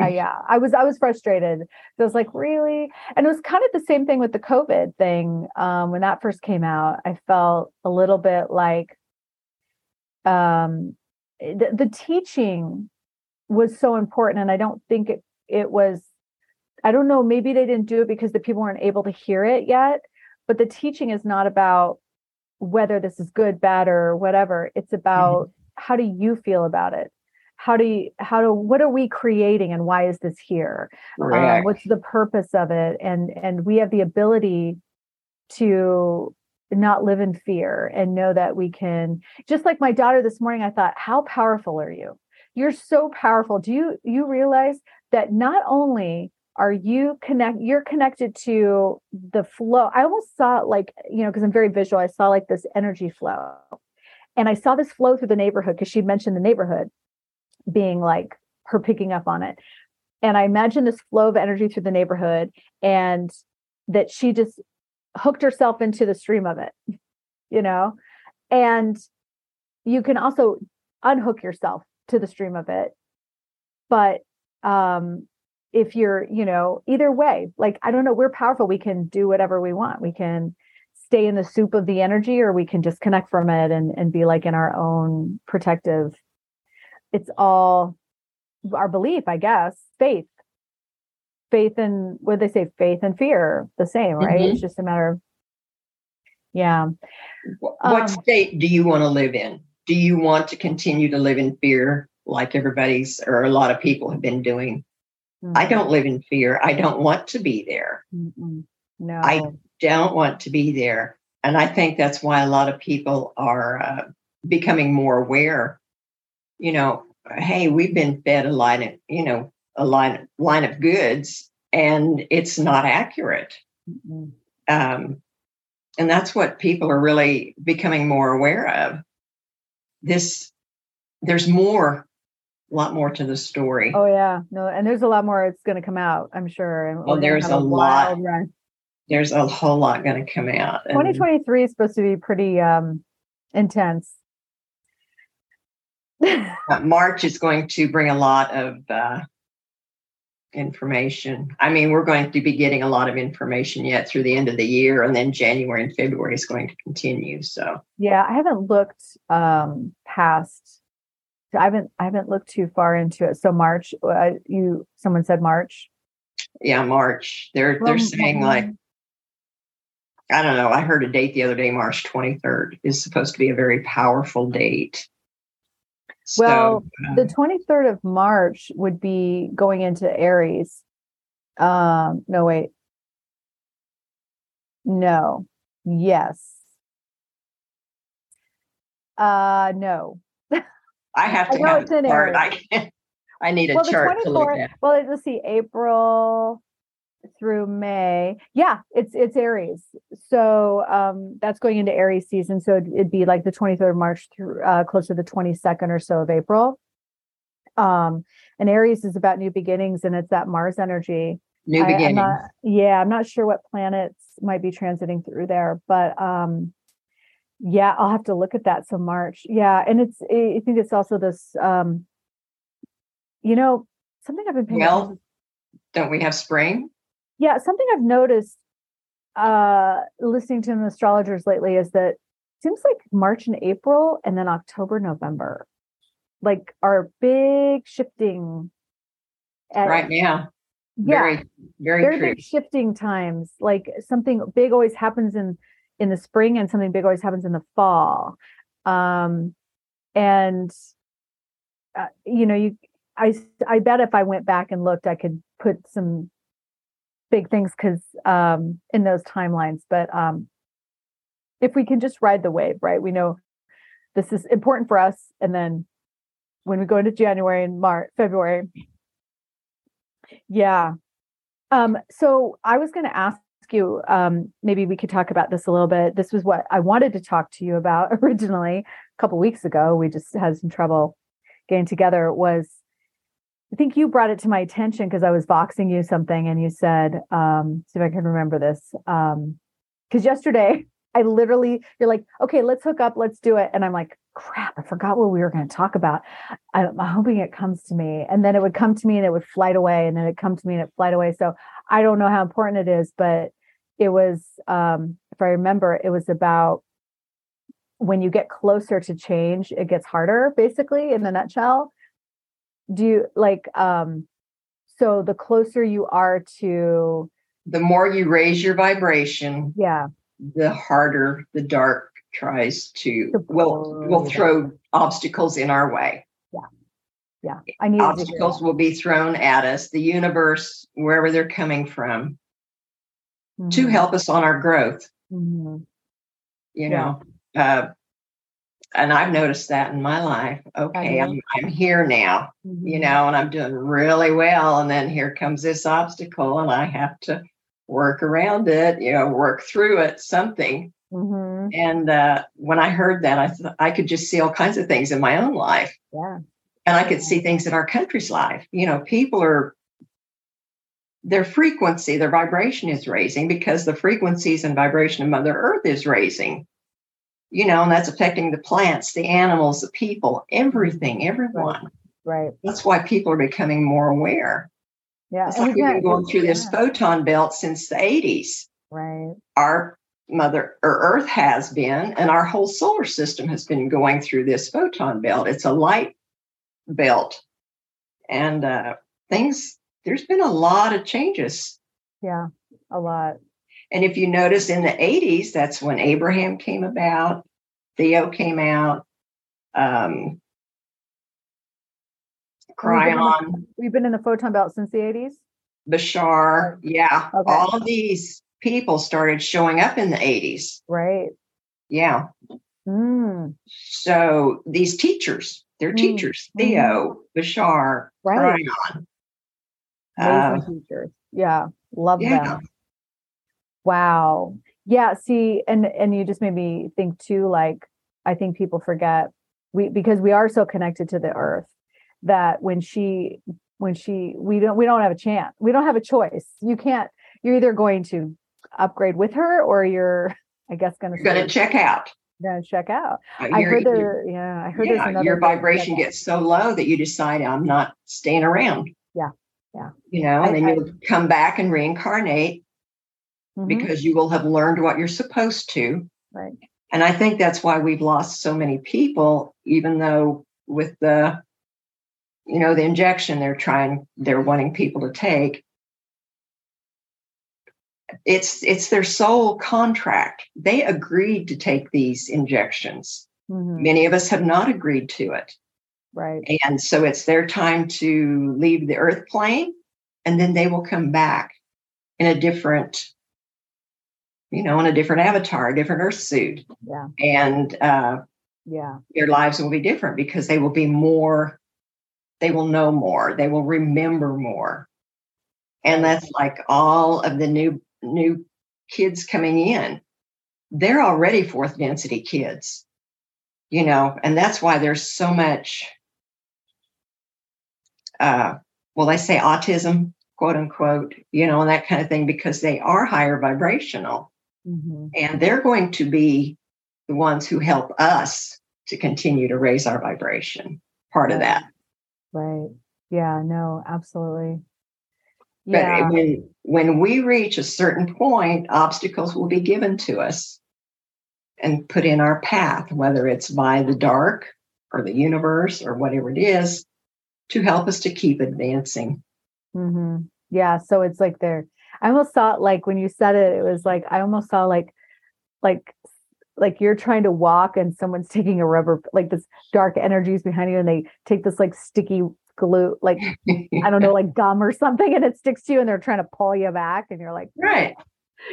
S2: Uh, yeah i was i was frustrated. So i was like really? And it was kind of the same thing with the covid thing um when that first came out i felt a little bit like um the, the teaching was so important and i don't think it it was i don't know maybe they didn't do it because the people weren't able to hear it yet but the teaching is not about whether this is good bad or whatever. It's about how do you feel about it how do you how do what are we creating and why is this here? Um, what's the purpose of it? And and we have the ability to not live in fear and know that we can just like my daughter this morning i thought how powerful are you? You're so powerful. Do you you realize that not only are you connect you're connected to the flow i almost saw like you know because i'm very visual i saw like this energy flow. And i saw this flow through the neighborhood because she mentioned the neighborhood being like her picking up on it. And i imagine this flow of energy through the neighborhood and that she just hooked herself into the stream of it you know? And you can also unhook yourself to the stream of it. But um if you're you know either way like i don't know we're powerful. We can do whatever we want. We can stay in the soup of the energy or we can disconnect from it and and be like in our own protective it's all our belief i guess faith. Faith and what they say? Faith and fear the same right?
S3: Mhm.
S2: it's just a matter of yeah.
S3: Wh- what
S2: um,
S3: state do you want to live in? Do you want to continue to live in fear like everybody's or a lot of people have been doing? I
S2: Mm,
S3: don't live in fear. I don't want to be there.
S2: Mm-mm. no.
S3: I- don't want to be there. And I think that's why a lot of people are uh, becoming more aware. You know, hey, we've been fed a line of, you know, a line line of goods, and it's not accurate.
S2: Mm-mm.
S3: Um, and that's what people are really becoming more aware of. This, there's more, a lot more to the story.
S2: oh yeah no and there's a lot more it's going to come out i'm sure and we're
S3: there's
S2: have
S3: a lot.
S2: run.
S3: There's a whole lot going to come out. and-
S2: 2023 is supposed to be pretty um intense
S3: March is going to bring a lot of uh, information. I mean, we're going to be getting a lot of information yet through the end of the year, and then January and February is going to continue. So,
S2: yeah i haven't looked um past i haven't i haven't looked too far into it so march uh, you someone said march
S3: yeah, March. They're they're saying
S2: mm,
S3: like I don't know. I heard a date the other day, March 23rd is supposed to be a very powerful date. So,
S2: Well, the 23rd of march would be going into aries um no wait no yes uh no
S3: I have
S2: I
S3: to
S2: know
S3: have
S2: it's
S3: a chart. I can't. I need a
S2: well the
S3: chart to look
S2: 24th
S3: at.
S2: well let's see april through may yeah it's it's aries so um that's going into aries season so it'd, it'd be like the 23rd of march through uh close to the 22nd or so of april um and aries is about new beginnings and it's that mars energy
S3: New
S2: I- I'm not, yeah, I'm not sure what planets might be transiting through there, but um, yeah, I'll have to look at that. So March, yeah, and it's I think it's also this, um, you know, something I've been paying
S3: Well,
S2: attention.
S3: Don't we have spring?
S2: Yeah, something I've noticed uh listening to astrologers lately is that it seems like March and April and then October, November, like are big shifting. at-
S3: right now.
S2: yeah,
S3: Very, very,
S2: very
S3: true.
S2: big shifting times like something big always happens in in the spring and something big always happens in the fall um and uh, you know you i i bet if i went back and looked i could put some big things because um in those timelines but um if we can just ride the wave, right? We know this is important for us. And then when we go into January and March, February. Yeah. Um, so I was going to ask you, um, maybe we could talk about this a little bit. This was what I wanted to talk to you about [LAUGHS] originally a couple weeks ago. We just had some trouble getting together. Was I think you brought it to my attention because I was Voxing you something and you said, um, see if I can remember this. Um, because yesterday [LAUGHS] I literally, you're like, okay, let's hook up, let's do it. And I'm like, crap, I forgot what we were going to talk about. I'm hoping it comes to me. And then it would come to me and it would flight away. And then it come to me and it flight away. So I don't know how important it is, but it was, um, if I remember, it was about when you get closer to change, it gets harder, basically, in the nutshell. Do you like, um, so the closer you are to
S3: the more you raise your vibration,
S2: yeah,
S3: the harder the dark tries to will will throw obstacles in our way.
S2: Yeah. Yeah. I need
S3: obstacles will be thrown at us, the universe, wherever they're coming from, mm-hmm. to help us on our growth. Mm-hmm. You know. Uh, and I've noticed that in my life. Okay, I'm I'm here now, mm-hmm. you know, and I'm doing really well. And then here comes this obstacle, and I have to work around it, you know, work through it, something. Mm-hmm. And uh, when I heard that, I thought I could just see all kinds of things in my own life.
S2: Yeah.
S3: And I could see things in our country's life. You know, people are, their frequency, their vibration is raising because the frequencies and vibration of Mother Earth is raising. You know, and that's affecting the plants, the animals, the people, everything, everyone.
S2: Right. right.
S3: That's why people are becoming more aware.
S2: Yeah.
S3: It's like we've been going through this yeah. photon belt since the 80s.
S2: Right.
S3: Our mother or earth has been and our whole solar system has been going through this photon belt it's a light belt and uh things there's been a lot of changes
S2: yeah a lot
S3: and if you notice in the 80s that's when abraham came about theo came out um Kryon.
S2: We've been in the photon belt since the 80s.
S3: Bashar, yeah. Okay. All of these people started showing up in the 80s.
S2: Right.
S3: Yeah.
S2: Mm.
S3: So these teachers, they're mm. teachers, Theo, mm. Bashar, right. Kryon.
S2: Uh, teachers. Yeah. Love yeah. them. Wow. Yeah. See, and and you just made me think too, like I think people forget we because we are so connected to the earth that when she when she we don't we don't have a chance we don't have a choice. You can't you're either going to upgrade with her or you're i guess going
S3: to going to check out.
S2: going to check out. Uh, i heard there yeah i heard yeah, there's another
S3: your vibration gets so low that you decide i'm not staying around.
S2: Yeah yeah.
S3: You know and I, then I, you'll come back and reincarnate mm-hmm. because you will have learned what you're supposed to.
S2: Right.
S3: And i think that's why we've lost so many people even though with the you know the injection they're trying they're wanting people to take. It's it's their soul contract. They agreed to take these injections. Mm-hmm. many of us have not agreed to it.
S2: Right.
S3: And so it's their time to leave the earth plane and then they will come back in a different you know in a different avatar a different earth suit.
S2: Yeah.
S3: And uh
S2: yeah.
S3: their lives will be different because they will be more they will know more they will remember more. And that's like all of the new new kids coming in. They're already fourth density kids you know and that's why there's so much uh well they say autism quote unquote you know and that kind of thing because they are higher vibrational mm-hmm. and they're going to be the ones who help us to continue to raise our vibration part of that
S2: Right. Yeah, no, absolutely.
S3: Yeah. But when when we reach a certain point, obstacles will be given to us and put in our path, whether it's by the dark or the universe or whatever it is, to help us to keep advancing.
S2: Mm-hmm. Yeah. So it's like there. I almost saw it like when you said it, it was like I almost saw like like like you're trying to walk and someone's taking a rubber like this dark energies behind you and they take this like sticky glue like [LAUGHS] i don't know like gum or something and it sticks to you and they're trying to pull you back and you're like
S3: right.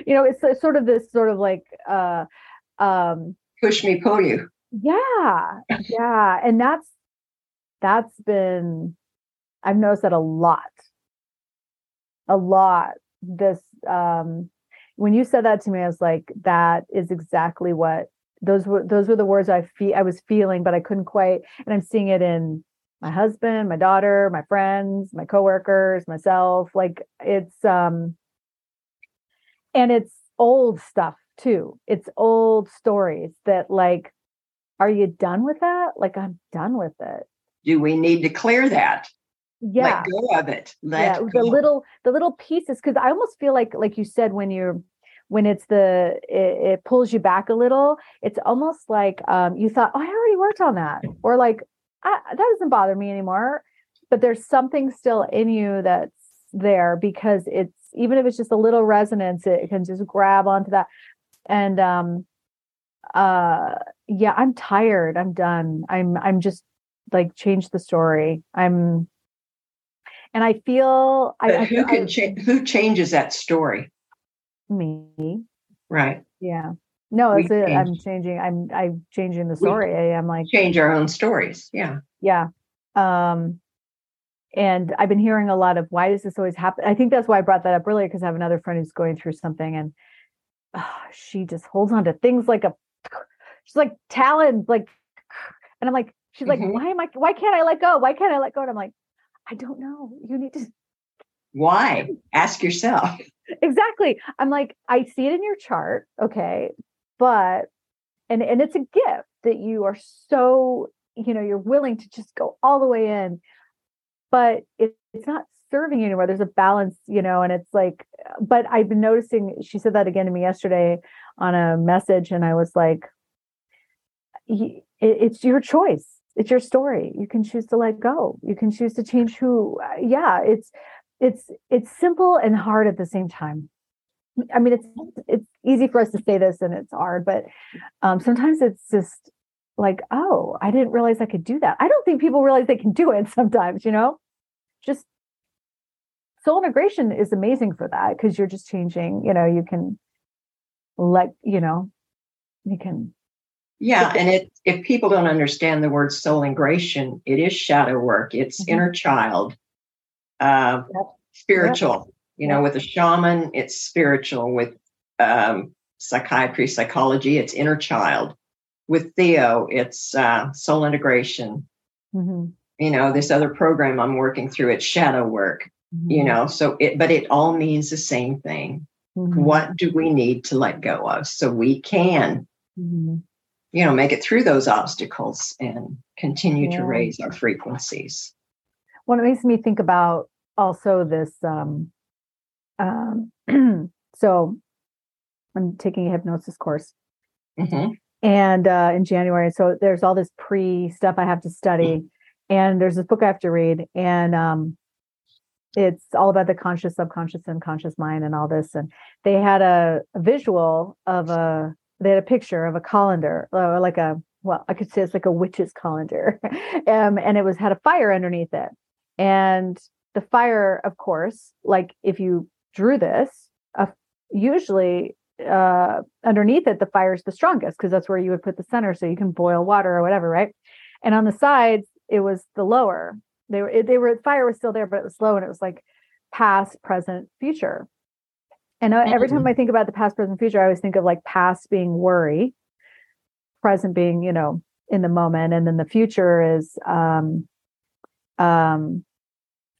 S2: you know it's, it's sort of this sort of like uh um
S3: push me pull you.
S2: Yeah yeah and that's that's been i've noticed that a lot. A lot this um when you said that to me i was like that is exactly what those were those were the words i feel i was feeling but i couldn't quite and i'm seeing it in my husband my daughter my friends my coworkers myself like it's um and it's old stuff too. It's old stories that like are you done with that? Like i'm done with it.
S3: Do we need to clear that
S2: yeah
S3: let go of it let
S2: yeah
S3: go.
S2: the little the little pieces because i almost feel like like you said when you're when it's the it, it pulls you back a little it's almost like um you thought oh i already worked on that or like I, that doesn't bother me anymore but there's something still in you that's there because it's even if it's just a little resonance it can just grab onto that and um uh yeah i'm tired i'm done i'm i'm just like change the story i'm and i feel
S3: But
S2: I, I
S3: who can
S2: I-
S3: cha- who changes that story?
S2: Me.
S3: Right.
S2: Yeah. No
S3: We
S2: i'm changing i'm i'm changing the story. I, i'm like
S3: change our own stories. Yeah.
S2: Yeah. Um and i've been hearing a lot of why does this always happen? I think that's why i brought that up earlier because i have another friend who's going through something and ah, she just holds on to things like a she's like talons like and i'm like she's like
S3: Mhm.
S2: why am i why can't i let go? Why can't i let go? And i'm like i don't know. You need to
S3: why? Ask yourself. [LAUGHS]
S2: Exactly. I'm like i see it in your chart okay but and and it's a gift that you are so you know you're willing to just go all the way in but it, it's not serving you anymore. There's a balance you know and it's like but i've been noticing she said that again to me yesterday on a message and i was like it, it's your choice it's your story. You can choose to let go. You can choose to change who yeah it's it's it's simple and hard at the same time. I mean it's it's easy for us to say this and it's hard but um sometimes it's just like oh i didn't realize i could do that. I don't think people realize they can do it [LAUGHS] sometimes you know? Just soul integration is amazing for that because you're just changing you know you can let you know you can
S3: yeah and it if people don't understand the word soul ingration it is shadow work it's
S2: Mhm.
S3: inner child uh
S2: Yep.
S3: spiritual you know with a shaman it's spiritual with um psychiatry psychology it's inner child with theo it's uh soul integration
S2: Mhm.
S3: you know this other program i'm working through it's shadow work you
S2: Mhm.
S3: know so it but it all means the same thing
S2: Mhm.
S3: what do we need to let go of so we can
S2: Mhm.
S3: You know make it through those obstacles and continue to raise our frequencies.
S2: Well it makes me think about also this um um [CLEARS THROAT] so i'm taking a hypnosis course.
S3: Mhm.
S2: and uh in january so there's all this pre stuff i have to study and there's this book i have to read and um it's all about the conscious subconscious and conscious mind and all this. And they had a, a visual of a they had a picture of a colander or like a well i could say it's like a witch's colander [LAUGHS] um, and it was had a fire underneath it. And the fire of course like if you drew this uh, usually uh, underneath it the fire is the strongest because that's where you would put the center so you can boil water or whatever right? And on the sides it was the lower. They were they were fire was still there but it was slow and it was like past present future and every time i think about the past present future i always think of like past being worry present being you know in the moment and then the future is um um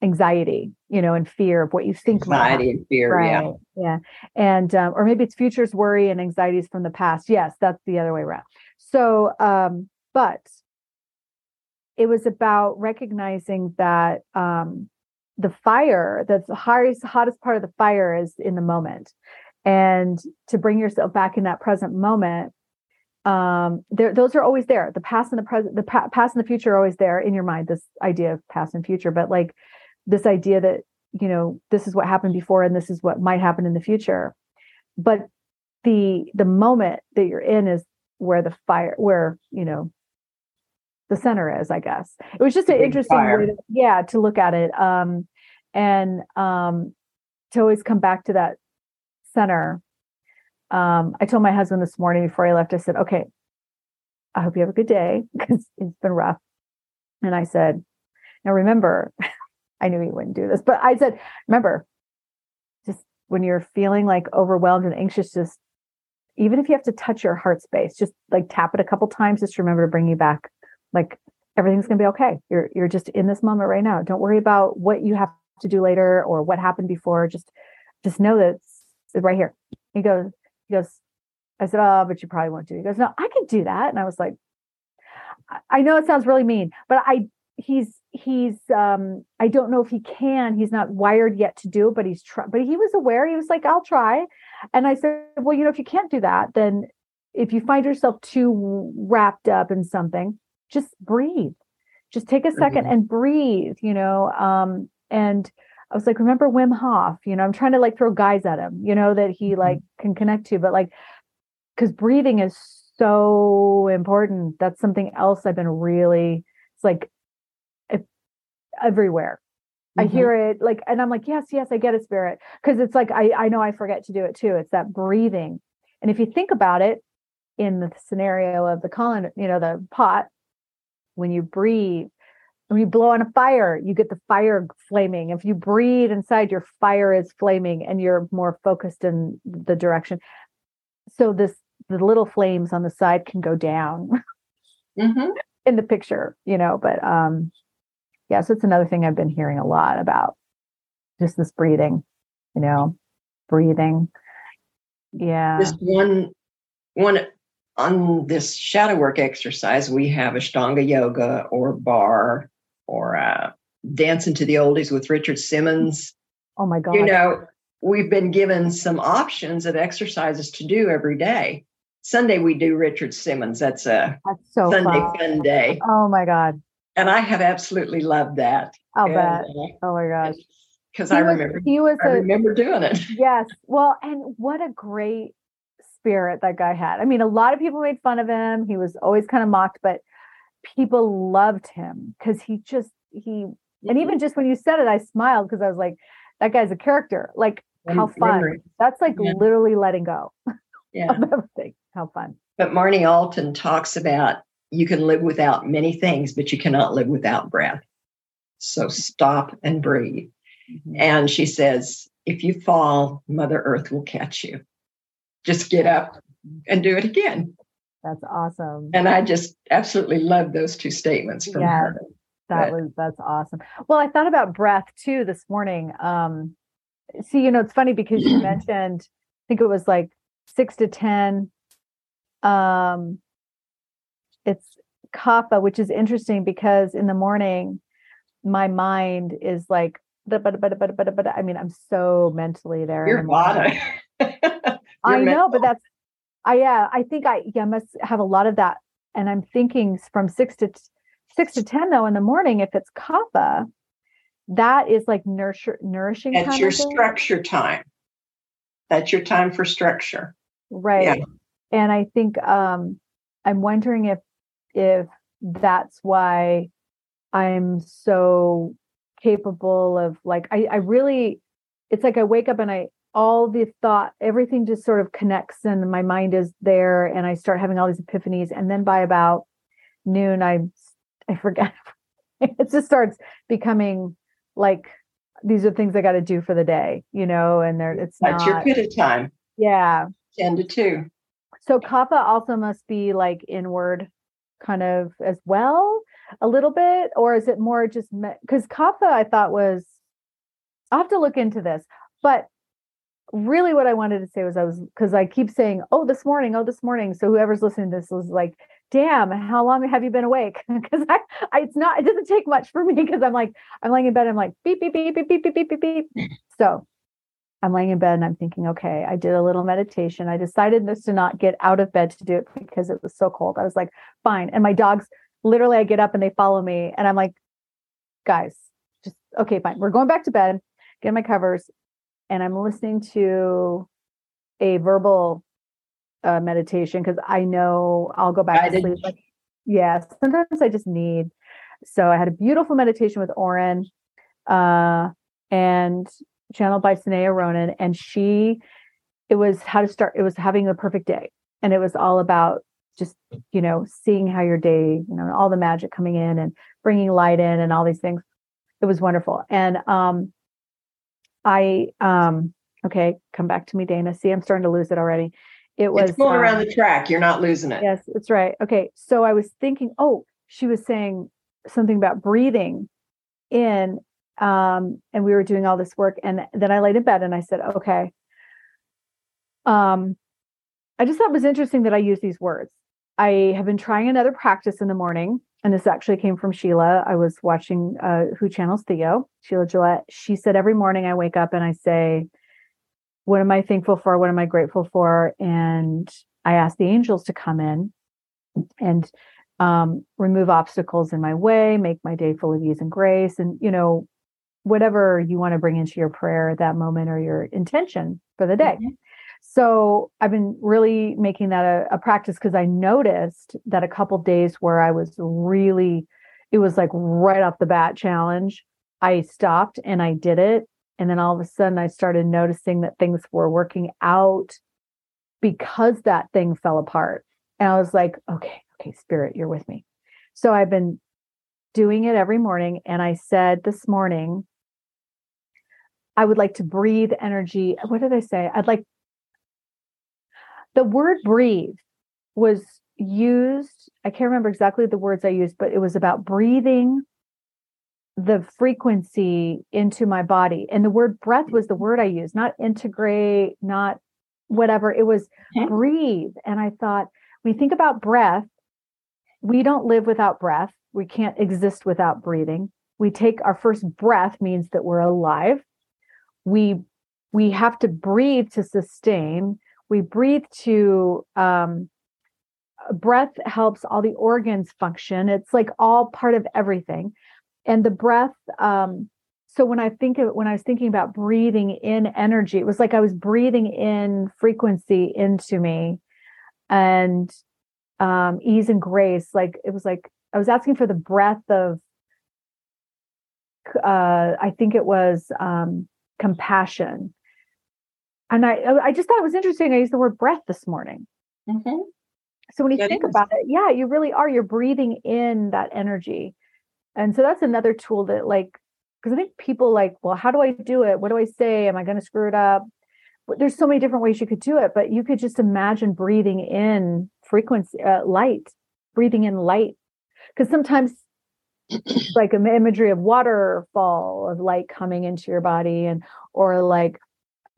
S2: anxiety you know and fear of what you think
S3: anxiety and fear
S2: right
S3: yeah.
S2: Yeah and um, or maybe it's futures worry and anxieties from the past. Yes that's the other way around. So um but it was about recognizing that um the fire that's the hottest part of the fire is in the moment. And to bring yourself back in that present moment um there those are always there. The past and the present the pa- past and the future are always there in your mind this idea of past and future. But like this idea that you know this is what happened before and this is what might happen in the future. But the the moment that you're in is where the fire where you know the center is i guess it was just an interesting
S3: fire.
S2: way to, yeah to look at it um and um to always come back to that center um, I told my husband this morning before I left, I said, okay, I hope you have a good day because it's been rough. And I said, now remember, [LAUGHS] I knew he wouldn't do this, but I said, remember, just when you're feeling like overwhelmed and anxious, just even if you have to touch your heart space, just like tap it a couple times, just remember to bring you back. Like everything's gonna be okay. You're you're just in this moment right now. Don't worry about what you have to do later or what happened before. Just just know that it's, it's right here. He goes, he goes, I said, Oh, but you probably won't do it. He goes, No, I can do that. And I was like, I know it sounds really mean, but I he's he's um I don't know if he can. He's not wired yet to do it, but he's try but he was aware. He was like, I'll try. And I said, Well, you know, if you can't do that, then if you find yourself too wrapped up in something, just breathe. Just take a 2nd mm-hmm. and breathe, you know. Um, and I was like, remember Wim Hof, you know, I'm trying to like throw guys at him, you know, that he mm-hmm. like can connect to, but like because breathing is so important. That's something else I've been really, it's like everywhere. Mm-hmm. I hear it like, and I'm like, yes, yes, I get it, spirit. Cause it's like, I, I know I forget to do it too. It's that breathing. And if you think about it in the scenario of the colon, you know, the pot, when you breathe, when you blow on a fire, you get the fire flaming. If you breathe inside, your fire is flaming and you're more focused in the direction. So this the little flames on the side can go down mm-hmm. [LAUGHS] in the picture, you know. But um yeah, so it's another thing I've been hearing a lot about. Just this breathing, you know, breathing. Yeah.
S3: This one one on this shadow work exercise, we have Ashtanga yoga or barre or uh, dancing to the oldies with Richard Simmons.
S2: Oh my God.
S3: You know, we've been given some options of exercises to do every day. Sunday we do Richard Simmons. That's a
S2: That's so
S3: Sunday
S2: fun.
S3: fun day.
S2: Oh my God.
S3: And I have absolutely loved that.
S2: I'll and, bet. Uh, oh my gosh.
S3: Because I remember he was I a, remember doing it.
S2: Yes. Well, and what a great spirit that guy had. I mean, a lot of people made fun of him. He was always kind of mocked, but people loved him because he just he mm-hmm. and even just when you said it, I smiled because I was like, that guy's a character. Like how fun. That's like yeah. literally letting go [LAUGHS] yeah. of everything. How fun.
S3: But Marnie Alton talks about you can live without many things, but you cannot live without breath. So stop and breathe. Mm-hmm. And she says, if you fall, Mother Earth will catch you just get up and do it again.
S2: That's awesome.
S3: And I just absolutely love those two statements from yeah, her.
S2: That but, was that's awesome. Well, I thought about breath too this morning. Um, see, you know, it's funny because you [CLEARS THROAT] mentioned, I think it was like six to ten. Um, it's kapha, which is interesting because in the morning, my mind is like, I mean, I'm so mentally there.
S3: Your body. [LAUGHS] [LAUGHS]
S2: I know, but that's I yeah, I think I yeah must have a lot of that. And I'm thinking from six to six to ten though in the morning, if it's kapha, that is like nurture nourishing.
S3: That's your structure time. That's your time for structure.
S2: Right. Yeah. And I think um I'm wondering if if that's why I'm so capable of like I, I really it's like I wake up and I all the thought, everything just sort of connects and my mind is there and I start having all these epiphanies. And then by about noon, I I forget. [LAUGHS] it just starts becoming like these are things I got to do for the day, you know, and there it's
S3: That's
S2: not,
S3: your pitta time.
S2: Yeah.
S3: 10 to 2.
S2: So kapha also must be like inward kind of as well, a little bit, or is it more just because me- kapha I thought was I'll have to look into this, but really what I wanted to say was I was because I keep saying, oh, this morning, oh, this morning. So whoever's listening to this was like, damn, how long have you been awake? [LAUGHS] Because I, I, it's not, it doesn't take much for me because I'm like, I'm laying in bed, I'm like, beep, beep, beep, beep, beep, beep, beep, beep, beep. So I'm laying in bed and I'm thinking, okay, I did a little meditation. I decided this to not get out of bed to do it because it was so cold. I was like, fine. And my dogs, literally, I get up and they follow me. And I'm like, guys, just okay, fine. We're going back to bed, get my covers and I'm listening to a verbal uh, meditation because I know I'll go back to sleep. Like, yeah, sometimes I just need. So I had a beautiful meditation with Orin uh, and channeled by Sanaya Roman, and she it was how to start, it was having a perfect day. And it was all about just, you know, seeing how your day, you know, all the magic coming in and bringing light in and all these things. It was wonderful. And um, I, um, okay, come back to me, Dana. See, I'm starting to lose it already. It was
S3: it's going um, around the track. You're not losing it.
S2: Yes, that's right. Okay. So I was thinking, oh, she was saying something about breathing in um, and we were doing all this work and then i laid in bed and i said okay um, i just thought it was interesting that i use these words i have been trying another practice in the morning and this actually came from sheila i was watching uh, who channels theo sheila gillette she said every morning i wake up and i say what am i thankful for what am i grateful for and i ask the angels to come in and um, remove obstacles in my way, make my day full of ease and grace, and you know, whatever you want to bring into your prayer at that moment or your intention for the day. Mm-hmm. So I've been really making that a, a practice because I noticed that a couple days where I was really, it was like right off the bat challenge. I stopped and I did it. And then all of a sudden I started noticing that things were working out because that thing fell apart. And I was like, okay, okay, spirit, you're with me. So I've been doing it every morning. And I said this morning, I would like to breathe energy. What did I say? I'd like the word breathe was used. I can't remember exactly the words I used, but it was about breathing the frequency into my body. And the word breath was the mm-hmm. word I used, not integrate, not whatever. It was okay. breathe. And I thought, we think about breath, we don't live without breath. We can't exist without breathing. We take our first breath means that we're alive we we have to breathe to sustain we breathe to um, breath helps all the organs function. It's like all part of everything. And the breath um, so when i think of when i was thinking about breathing in energy it was like i was breathing in frequency into me and um, ease and grace. Like it was like i was asking for the breath of uh, i think it was um, compassion. And I, I just thought it was interesting. I used the word breath this morning. Mm-hmm. So when you think about it, yeah, you really are. You're breathing in that energy. And so that's another tool that, like, because I think people like, well, how do I do it? What do I say? Am I going to screw it up? There's so many different ways you could do it, but you could just imagine breathing in frequency, uh, light, breathing in light. Because sometimes like an imagery of waterfall of light coming into your body and or like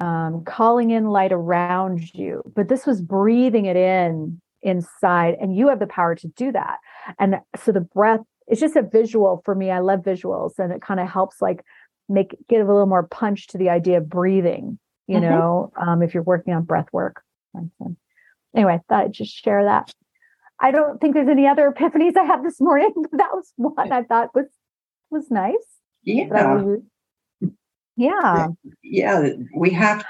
S2: um, calling in light around you but this was breathing it in inside and you have the power to do that and so the breath it's just a visual for me i love visuals and it kind of helps like make give a little more punch to the idea of breathing you mm-hmm. know um, if you're working on breath work anyway i thought i'd just share that I don't think there's any other epiphanies I have this morning. [LAUGHS] that was one I thought was was nice.
S3: Yeah.
S2: Yeah.
S3: Yeah. We have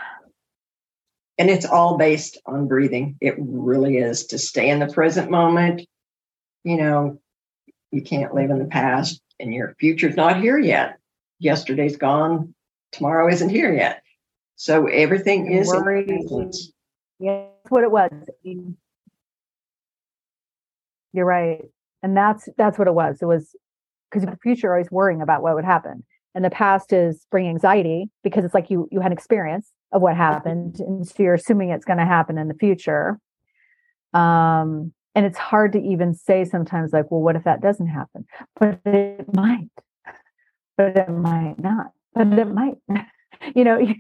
S3: and it's all based on breathing. It really is to stay in the present moment. You know, you can't live in the past and your future's not here yet. Yesterday's gone, tomorrow isn't here yet. So everything is
S2: Yeah, that's what it was. You're right. And that's that's what it was. It was because the future always worrying about what would happen. And the past is bringing anxiety because it's like you you had an experience of what happened. And so you're assuming it's going to happen in the future. Um, and it's hard to even say sometimes like, well, what if that doesn't happen? But it might. But it might not. But it might. [LAUGHS] you know, [LAUGHS]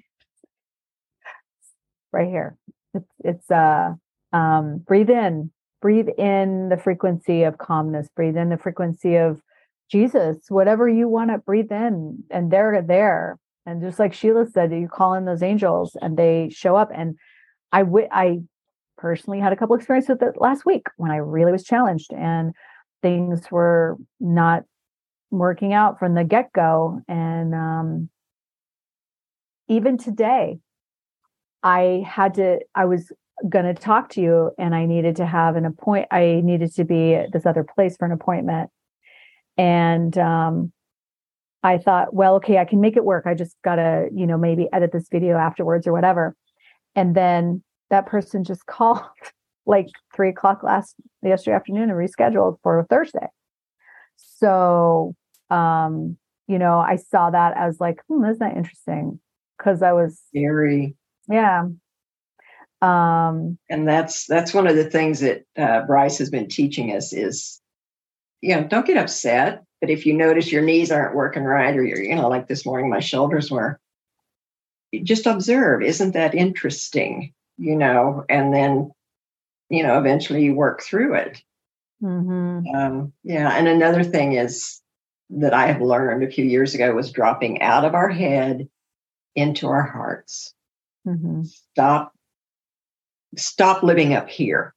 S2: right here. It's it's uh um breathe in breathe in the frequency of calmness breathe in the frequency of jesus whatever you want to breathe in and they're there. And just like sheila said you call in those angels and they show up. And i w- i personally had a couple experiences with it last week when i really was challenged and things were not working out from the get-go. And um, even today i had to i was going to talk to you and I needed to have an appoint I needed to be at this other place for an appointment. And um I thought, well, okay, I can make it work. I just got to, you know, maybe edit this video afterwards or whatever. And then that person just [LAUGHS] called like three o'clock last yesterday afternoon and rescheduled for Thursday. So, um, you know, I saw that as like, hmm, isn't that interesting? Because I was
S3: very,
S2: yeah. Um,
S3: and that's that's one of the things that uh, Bryce has been teaching us is, you know, don't get upset. But if you notice your knees aren't working right, or you're, you know, like this morning, my shoulders were. Just observe. Isn't that interesting? You know, and then, you know, eventually you work through it.
S2: Mm-hmm.
S3: Um, yeah, and another thing is that I have learned a few years ago was dropping out of our head into our hearts.
S2: Mm-hmm.
S3: Stop, stop living up here.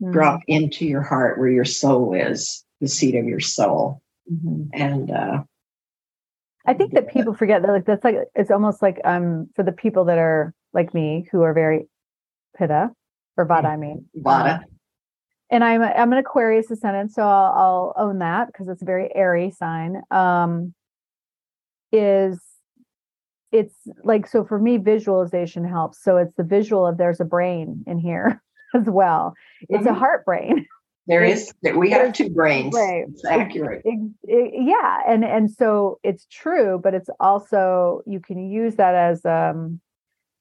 S2: Mm-hmm.
S3: Drop into your heart where your soul is, the seat of your soul.
S2: Mm-hmm.
S3: And uh,
S2: I think that people forget that like that's like it's almost like um for the people that are like me who are very pitta or vata, I mean
S3: Vata.
S2: uh, and I'm a, I'm an Aquarius ascendant, so I'll, I'll own that because it's a very airy sign. Um, is it's like so for me visualization helps. So it's the visual of there's a brain in here [LAUGHS] as well. It's a
S3: Mhm.
S2: heart brain. [LAUGHS]
S3: there is that we have two brains.
S2: right.
S3: It's accurate.
S2: It- it- yeah, and and so it's true, but it's also you can use that as um,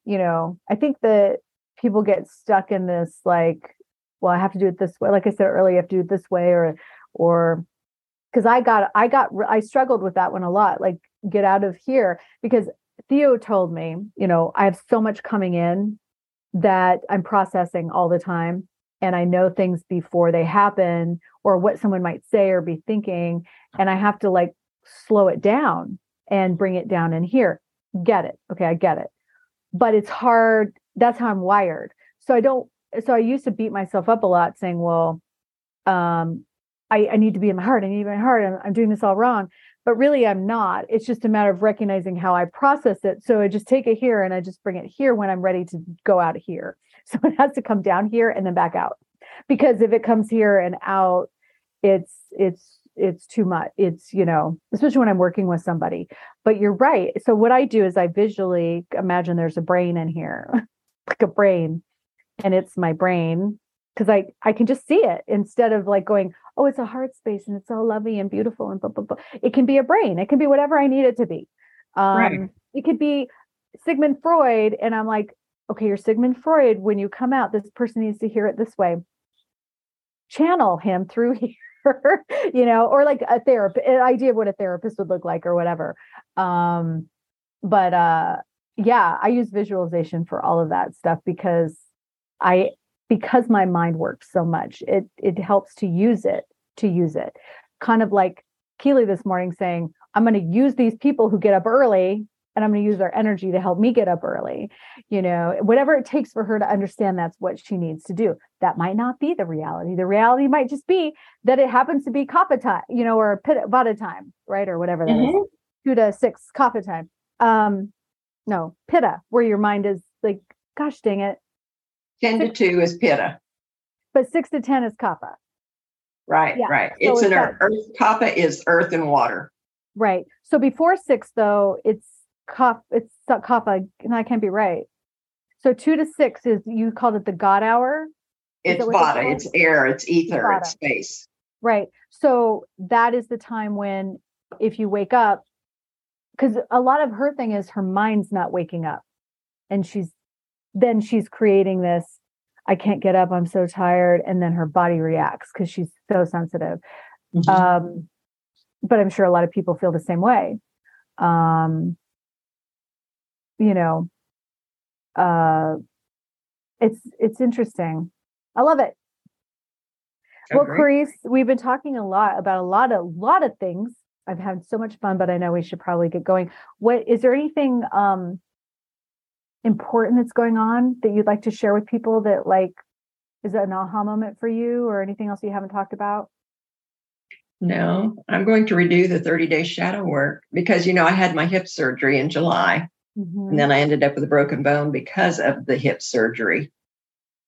S2: you know, I think that people get stuck in this like, well, I have to do it this way. Like I said earlier, you have to do it this way, or or because I got I got I struggled with that one a lot. Like get out of here because Theo told me, you know, I have so much coming in that I'm processing all the time and I know things before they happen or what someone might say or be thinking and I have to like slow it down and bring it down in here. Get it. Okay, I get it. But it's hard. That's how I'm wired. So I don't so I used to beat myself up a lot saying, well, um, I, I need to be in my heart. I need my heart. I'm, I'm doing this all wrong. But really, I'm not. It's just a matter of recognizing how I process it. So I just take it here and I just bring it here when I'm ready to go out of here. [LAUGHS] So it has to come down here and then back out. Because if it comes here and out, it's it's it's too much. It's, you know, especially when I'm working with somebody. But you're right. So what I do is I visually imagine there's a brain in here, [LAUGHS] like a brain, and it's my brain because I I can just see it instead of like going, oh, it's a heart space and it's all lovely and beautiful and blah blah blah. It can be a brain. It can be whatever I need it to be. Um,
S3: Right.
S2: It could be Sigmund Freud, and I'm like, okay, you're Sigmund Freud. When you come out, this person needs to hear it this way. Channel him through [LAUGHS] here, you know, or like a therapist, an idea of what a therapist would look like or whatever. Um, but uh, yeah, I use visualization for all of that stuff because I because my mind works so much, it it helps to use it to use it. Kind of like Keely this morning saying, I'm going to use these people who get up early and I'm going to use their energy to help me get up early. You know, whatever it takes for her to understand that's what she needs to do. That might not be the reality. The reality might just be that it happens to be kapha time, you know, or pit vata time, right? Or whatever that is,
S3: Mhm.
S2: two to six kapha time. Um, no, pitta, where your mind is like, gosh dang it.
S3: 10 to 2 is pitta.
S2: But six to 10 is kapha.
S3: Right,
S2: Yeah,
S3: right.
S2: so
S3: It's
S2: it's
S3: an earth,
S2: that-
S3: earth. Kapha is earth and water.
S2: Right. So before six, though, it's kapha, it's not kapha, and I can't be right. So two to six is you called it the God hour. Is
S3: It's
S2: that what they
S3: vata,
S2: call
S3: it's air, it's ether,
S2: Vata.
S3: it's space.
S2: Right. So that is the time when if you wake up, because a lot of her thing is her mind's not waking up. And she's then she's creating this, I can't get up, I'm so tired. And then her body reacts because she's so sensitive.
S3: Mhm.
S2: Um, but I'm sure a lot of people feel the same way. Um, you know, uh, it's it's interesting. I love it. Well,
S3: Agreed.
S2: Clarice, we've been talking a lot about a lot of lot of things. I've had so much fun, but I know we should probably get going. What is there anything um important that's going on that you'd like to share with people that like is it an aha moment for you or anything else you haven't talked about?
S3: No, I'm going to redo the 30 day shadow work because, you know, I had my hip surgery in July
S2: Mhm.
S3: and then I ended up with a broken bone because of the hip surgery.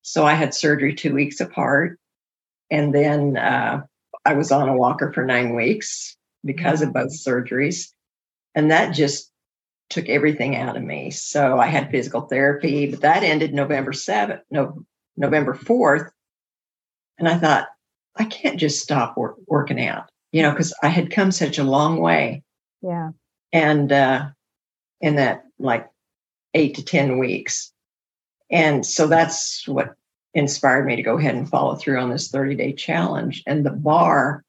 S3: So I had surgery two weeks apart. And then uh, I was on a walker for nine weeks because of both surgeries. And that just took everything out of me. So I had physical therapy, but that ended November 7th, no, November 4th. And I thought, I can't just stop work, working out, you know, because I had come such a long way.
S2: Yeah.
S3: And uh, in that like eight to 10 weeks. And so that's what inspired me to go ahead and follow through on this 30 day challenge. And the barre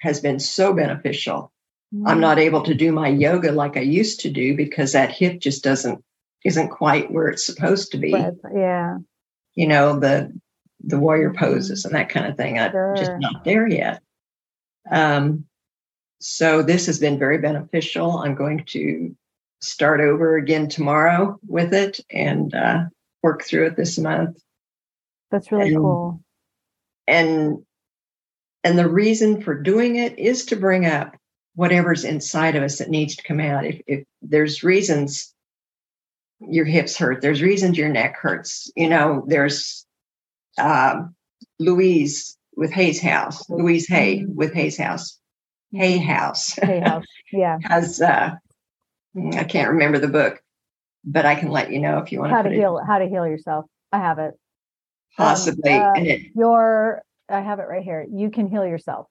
S3: has been so beneficial. Mm-hmm. I'm not able to do my yoga like I used to do because that hip just doesn't isn't quite where it's supposed to be.
S2: yeah.
S3: You know, the the warrior poses and that kind of thing. I'm sure. just not there yet. Um, so this has been very beneficial. I'm going to start over again tomorrow with it and uh, work through it this month.
S2: That's really and, cool.
S3: And and the reason for doing it is to bring up whatever's inside of us that needs to come out. If if there's reasons your hips hurt, there's reasons your neck hurts. You know, there's um, Louise with Hay's House, Louise Hay mm-hmm. with Hay's House, Hay House,
S2: Hay House, yeah, [LAUGHS]
S3: has uh, I can't remember the book, but I can let you know if you want to.
S2: how to heal it. how to heal yourself. I have it
S3: possibly,
S2: um, uh,
S3: it,
S2: your I have it right here. You can heal yourself.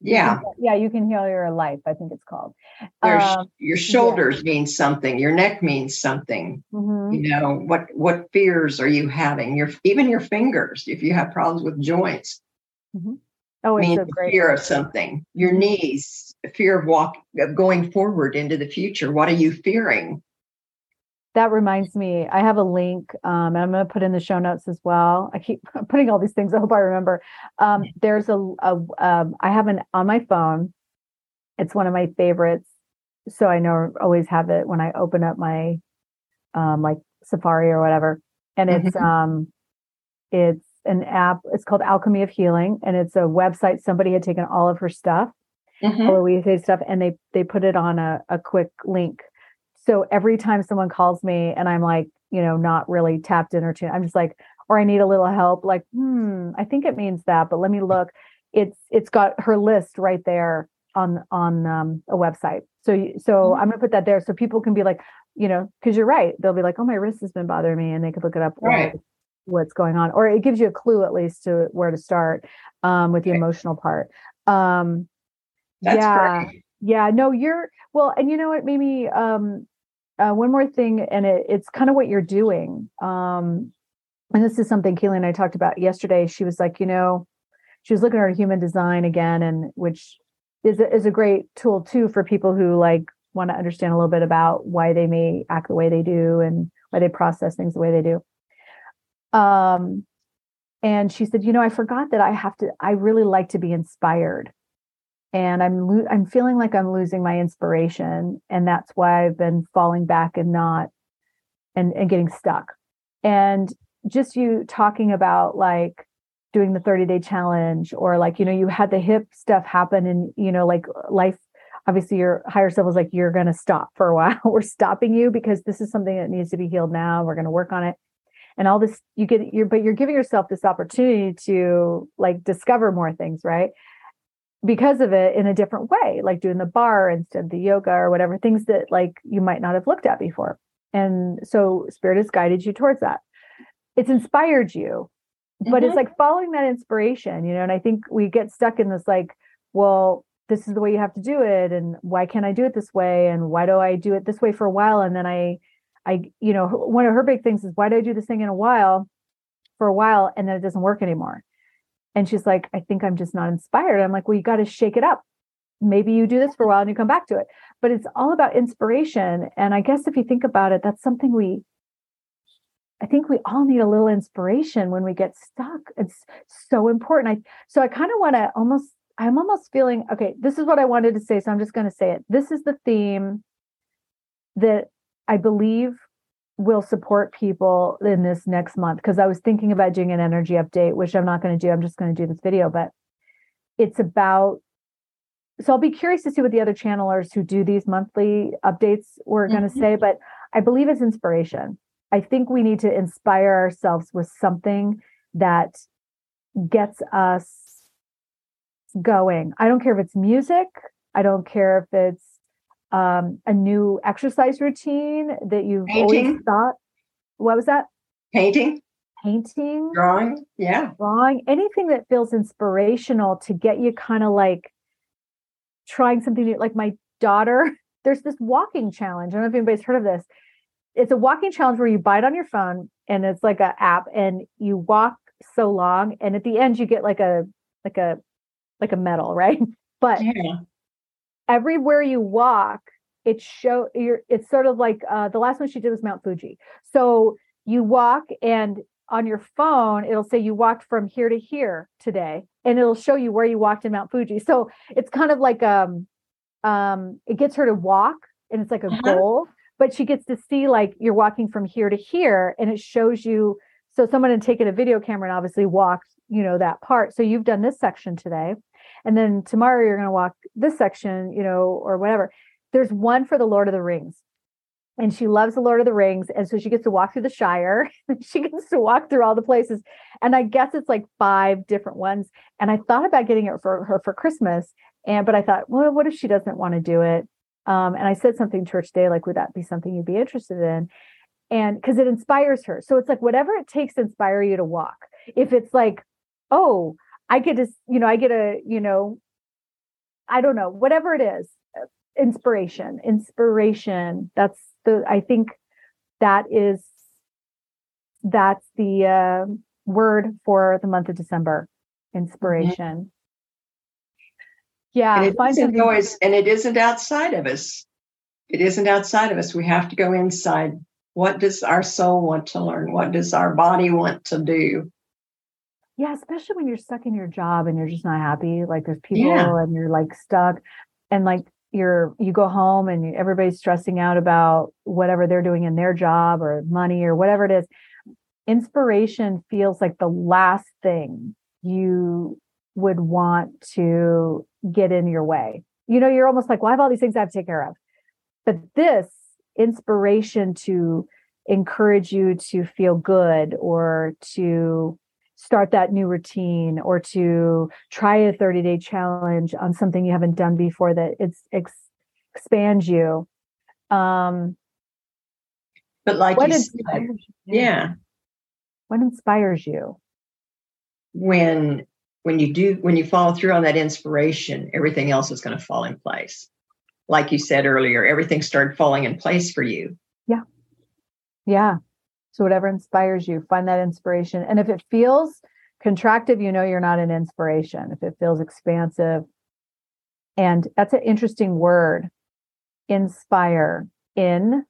S3: Yeah.
S2: yeah, you can heal your life, I think it's called.
S3: Um, your shoulders yeah. mean something, your neck means something. Mm-hmm. You know, what what fears are you having? Your even your fingers, if you have problems with joints.
S2: Mm-hmm. Oh, it's
S3: means
S2: great
S3: fear of something. Your mm-hmm. knees, fear of walk of going forward into the future. What are you fearing?
S2: that reminds me i have a link um, and i'm going to put in the show notes as well i keep [LAUGHS] putting all these things i hope i remember um, there's a, a um, I have an on my phone it's one of my favorites so i know always have it when i open up my um, like safari or whatever and it's mm-hmm. um it's an app it's called alchemy of healing and it's a website somebody had taken all of her stuff mm-hmm. Stuff and they they put it on a, a quick link so every time someone calls me and I'm like, you know, not really tapped in or tuned, I'm just like, or I need a little help, like, hmm, I think it means that, but let me look. It's it's got her list right there on on um, a website. So so mm-hmm. I'm gonna put that there so people can be like, you know, because you're right. They'll be like, oh, my wrist has been bothering me, and they could look it up.
S3: Right.
S2: What's going on, or it gives you a clue at least to where to start um, with the right. emotional part. Um,
S3: That's
S2: yeah,
S3: great.
S2: yeah. No, you're well, and you know what made me um, uh, one more thing, and it, it's kind of what you're doing. Um, and this is something Keely and I talked about yesterday. She was like, you know, she was looking at her human design again, and which is a, is a great tool too for people who like want to understand a little bit about why they may act the way they do and why they process things the way they do. Um, and she said, you know, I forgot that I have to. I really like to be inspired and I'm lo- I'm feeling like I'm losing my inspiration, and that's why I've been falling back and not and and getting stuck. And just you talking about like doing the 30 day challenge or like you know you had the hip stuff happen and you know like life obviously your higher self was like you're going to stop for a while. [LAUGHS] We're stopping you because this is something that needs to be healed now. We're going to work on it. And all this you get you're but you're giving yourself this opportunity to like discover more things right because of it in a different way, like doing the barre instead of the yoga or whatever, things that like you might not have looked at before. And so spirit has guided you towards that. It's inspired you, but mm-hmm. it's like following that inspiration, you know, and I think we get stuck in this like, well, this is the way you have to do it. And why can't I do it this way? And why do I do it this way for a while? And then I, I, you know, one of her big things is why do I do this thing in a while for a while and then it doesn't work anymore? And she's like, I think I'm just not inspired. I'm like, well, you got to shake it up. Maybe you do this for a while and you come back to it. But it's all about inspiration. And I guess if you think about it, that's something we, I think we all need a little inspiration when we get stuck. It's so important. I so I kind of want to almost, I'm almost feeling, okay, this is what I wanted to say. So I'm just going to say it. This is the theme that I believe will support people in this next month because I was thinking about doing an energy update, which I'm not going to do. I'm just going to do this video, but it's about. So I'll be curious to see what the other channelers who do these monthly updates were going to mm-hmm. say, but I believe it's inspiration. I think we need to inspire ourselves with something that gets us going. I don't care if it's music. I don't care if it's um, a new exercise routine that you've Painting. always thought? What was that?
S3: Painting.
S2: Painting.
S3: Drawing. Yeah.
S2: Drawing. Anything that feels inspirational to get you kind of like trying something new. Like my daughter, [LAUGHS] there's this walking challenge. I don't know if anybody's heard of this. It's a walking challenge where you buy it on your phone and it's like an app and you walk so long and at the end you get like a like a like a medal, [LAUGHS] right? But yeah. Everywhere you walk, it show you're it's sort of like uh the last one she did was Mount Fuji. So you walk and on your phone it'll say you walked from here to here today and it'll show you where you walked in Mount Fuji. So it's kind of like um um it gets her to walk and it's like a uh-huh. goal, but she gets to see like you're walking from here to here and it shows you so someone had taken a video camera and obviously walked, you know, that part. So you've done this section today. And then tomorrow you're going to walk this section, you know, or whatever. There's one for the Lord of the Rings. And she loves the Lord of the Rings. And so she gets to walk through the Shire. [LAUGHS] she gets to walk through all the places. And I guess it's like five different ones. And I thought about getting it for her for Christmas. And but I thought, well, what if she doesn't want to do it? Um, and I said something church day, like, would that be something you'd be interested in? And because it inspires her. So it's like whatever it takes to inspire you to walk. If it's like, oh, I get to, you know, I get a, you know, I don't know, whatever it is, inspiration, inspiration. That's the, I think that is, that's the uh, word for the month of December, mm-hmm. inspiration. Mm-hmm. Yeah.
S3: And it, isn't always, and it isn't outside of us. It isn't outside of us. We have to go inside. What does our soul want to learn? What does our body want to do?
S2: Yeah, especially when you're stuck in your job and you're just not happy. Like there's people yeah. and you're like stuck, and like you're you go home and everybody's stressing out about whatever they're doing in their job or money or whatever it is. Inspiration feels like the last thing you would want to get in your way. You know, you're almost like, well, I have all these things I have to take care of. But this inspiration to encourage you to feel good or to start that new routine or to try a 30 day challenge on something you haven't done before that it's ex- expands you. Um
S3: but like you said, yeah.
S2: What inspires you?
S3: When when you do when you follow through on that inspiration everything else is going to fall in place. Like you said earlier everything started falling in place for you.
S2: Yeah. Yeah so whatever inspires you, find that inspiration. And if it feels contractive, you know you're not an inspiration. If it feels expansive, and that's an interesting word, inspire. In,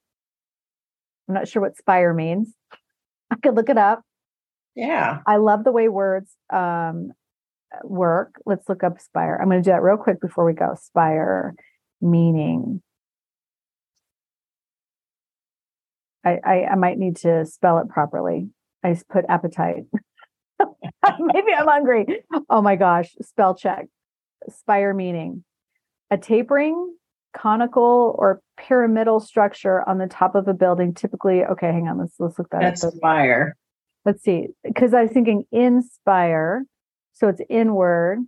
S2: I'm not sure what spire means. I could look it up.
S3: Yeah.
S2: I love the way words um, work. Let's look up spire. I'm going to do that real quick before we go. Spire meaning. I, I, I might need to spell it properly. I put appetite. [LAUGHS] Maybe I'm hungry. Oh my gosh, spell check. Spire meaning a tapering, conical, or pyramidal structure on the top of a building. Typically, okay, hang on. Let's let's look that
S3: That's up. spire.
S2: Let's see, because I was thinking inspire, so it's inward.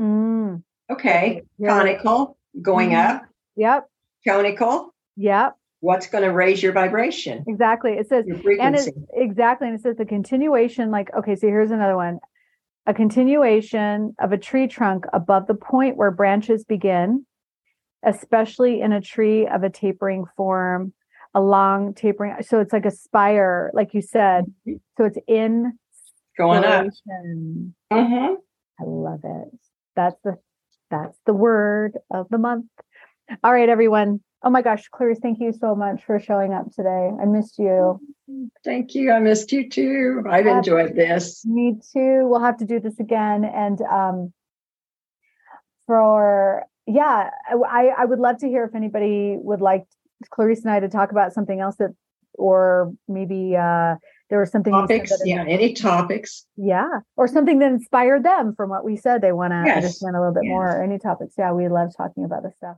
S3: Mm. Okay, conical, going mm-hmm. up.
S2: Yep.
S3: Conical.
S2: Yep.
S3: What's going to raise your vibration?
S2: Exactly. It says, and it, exactly. And it says the continuation, like, okay, so here's another one a continuation of a tree trunk above the point where branches begin, especially in a tree of a tapering form, a long tapering. So it's like a spire, like you said. Mm-hmm. So it's in
S3: going up.
S2: Mm-hmm. I love it. That's the that's the word of the month. All right, everyone. Oh my gosh, Clarice, thank you so much for showing up today. I missed you.
S3: Thank you. I missed you too. I've enjoyed this.
S2: Me too. We'll have to do this again. And um, for yeah, I, I would love to hear if anybody would like Clarice and I to talk about something else that, or maybe uh, there was something
S3: topics. yeah, any topics.
S2: Yeah, or something that inspired them from what we said. They want to yes. understand a little bit yes. more. Any topics? Yeah, we love talking about this stuff.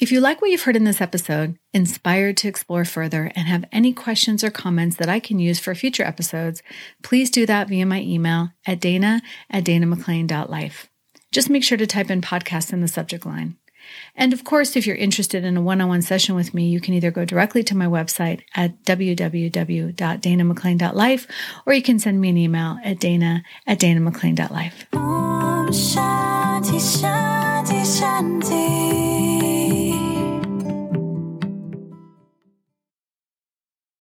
S1: If you like what you've heard in this episode, inspired to explore further, and have any questions or comments that I can use for future episodes, please do that via my email at dana at danamclean.life. Just make sure to type in podcast in the subject line.
S2: And of course, if you're interested in a one on one session with me, you can either go directly to my website at www.danamclean.life or you can send me an email at dana at danamclean.life. Om Shanti, Shanti, Shanti.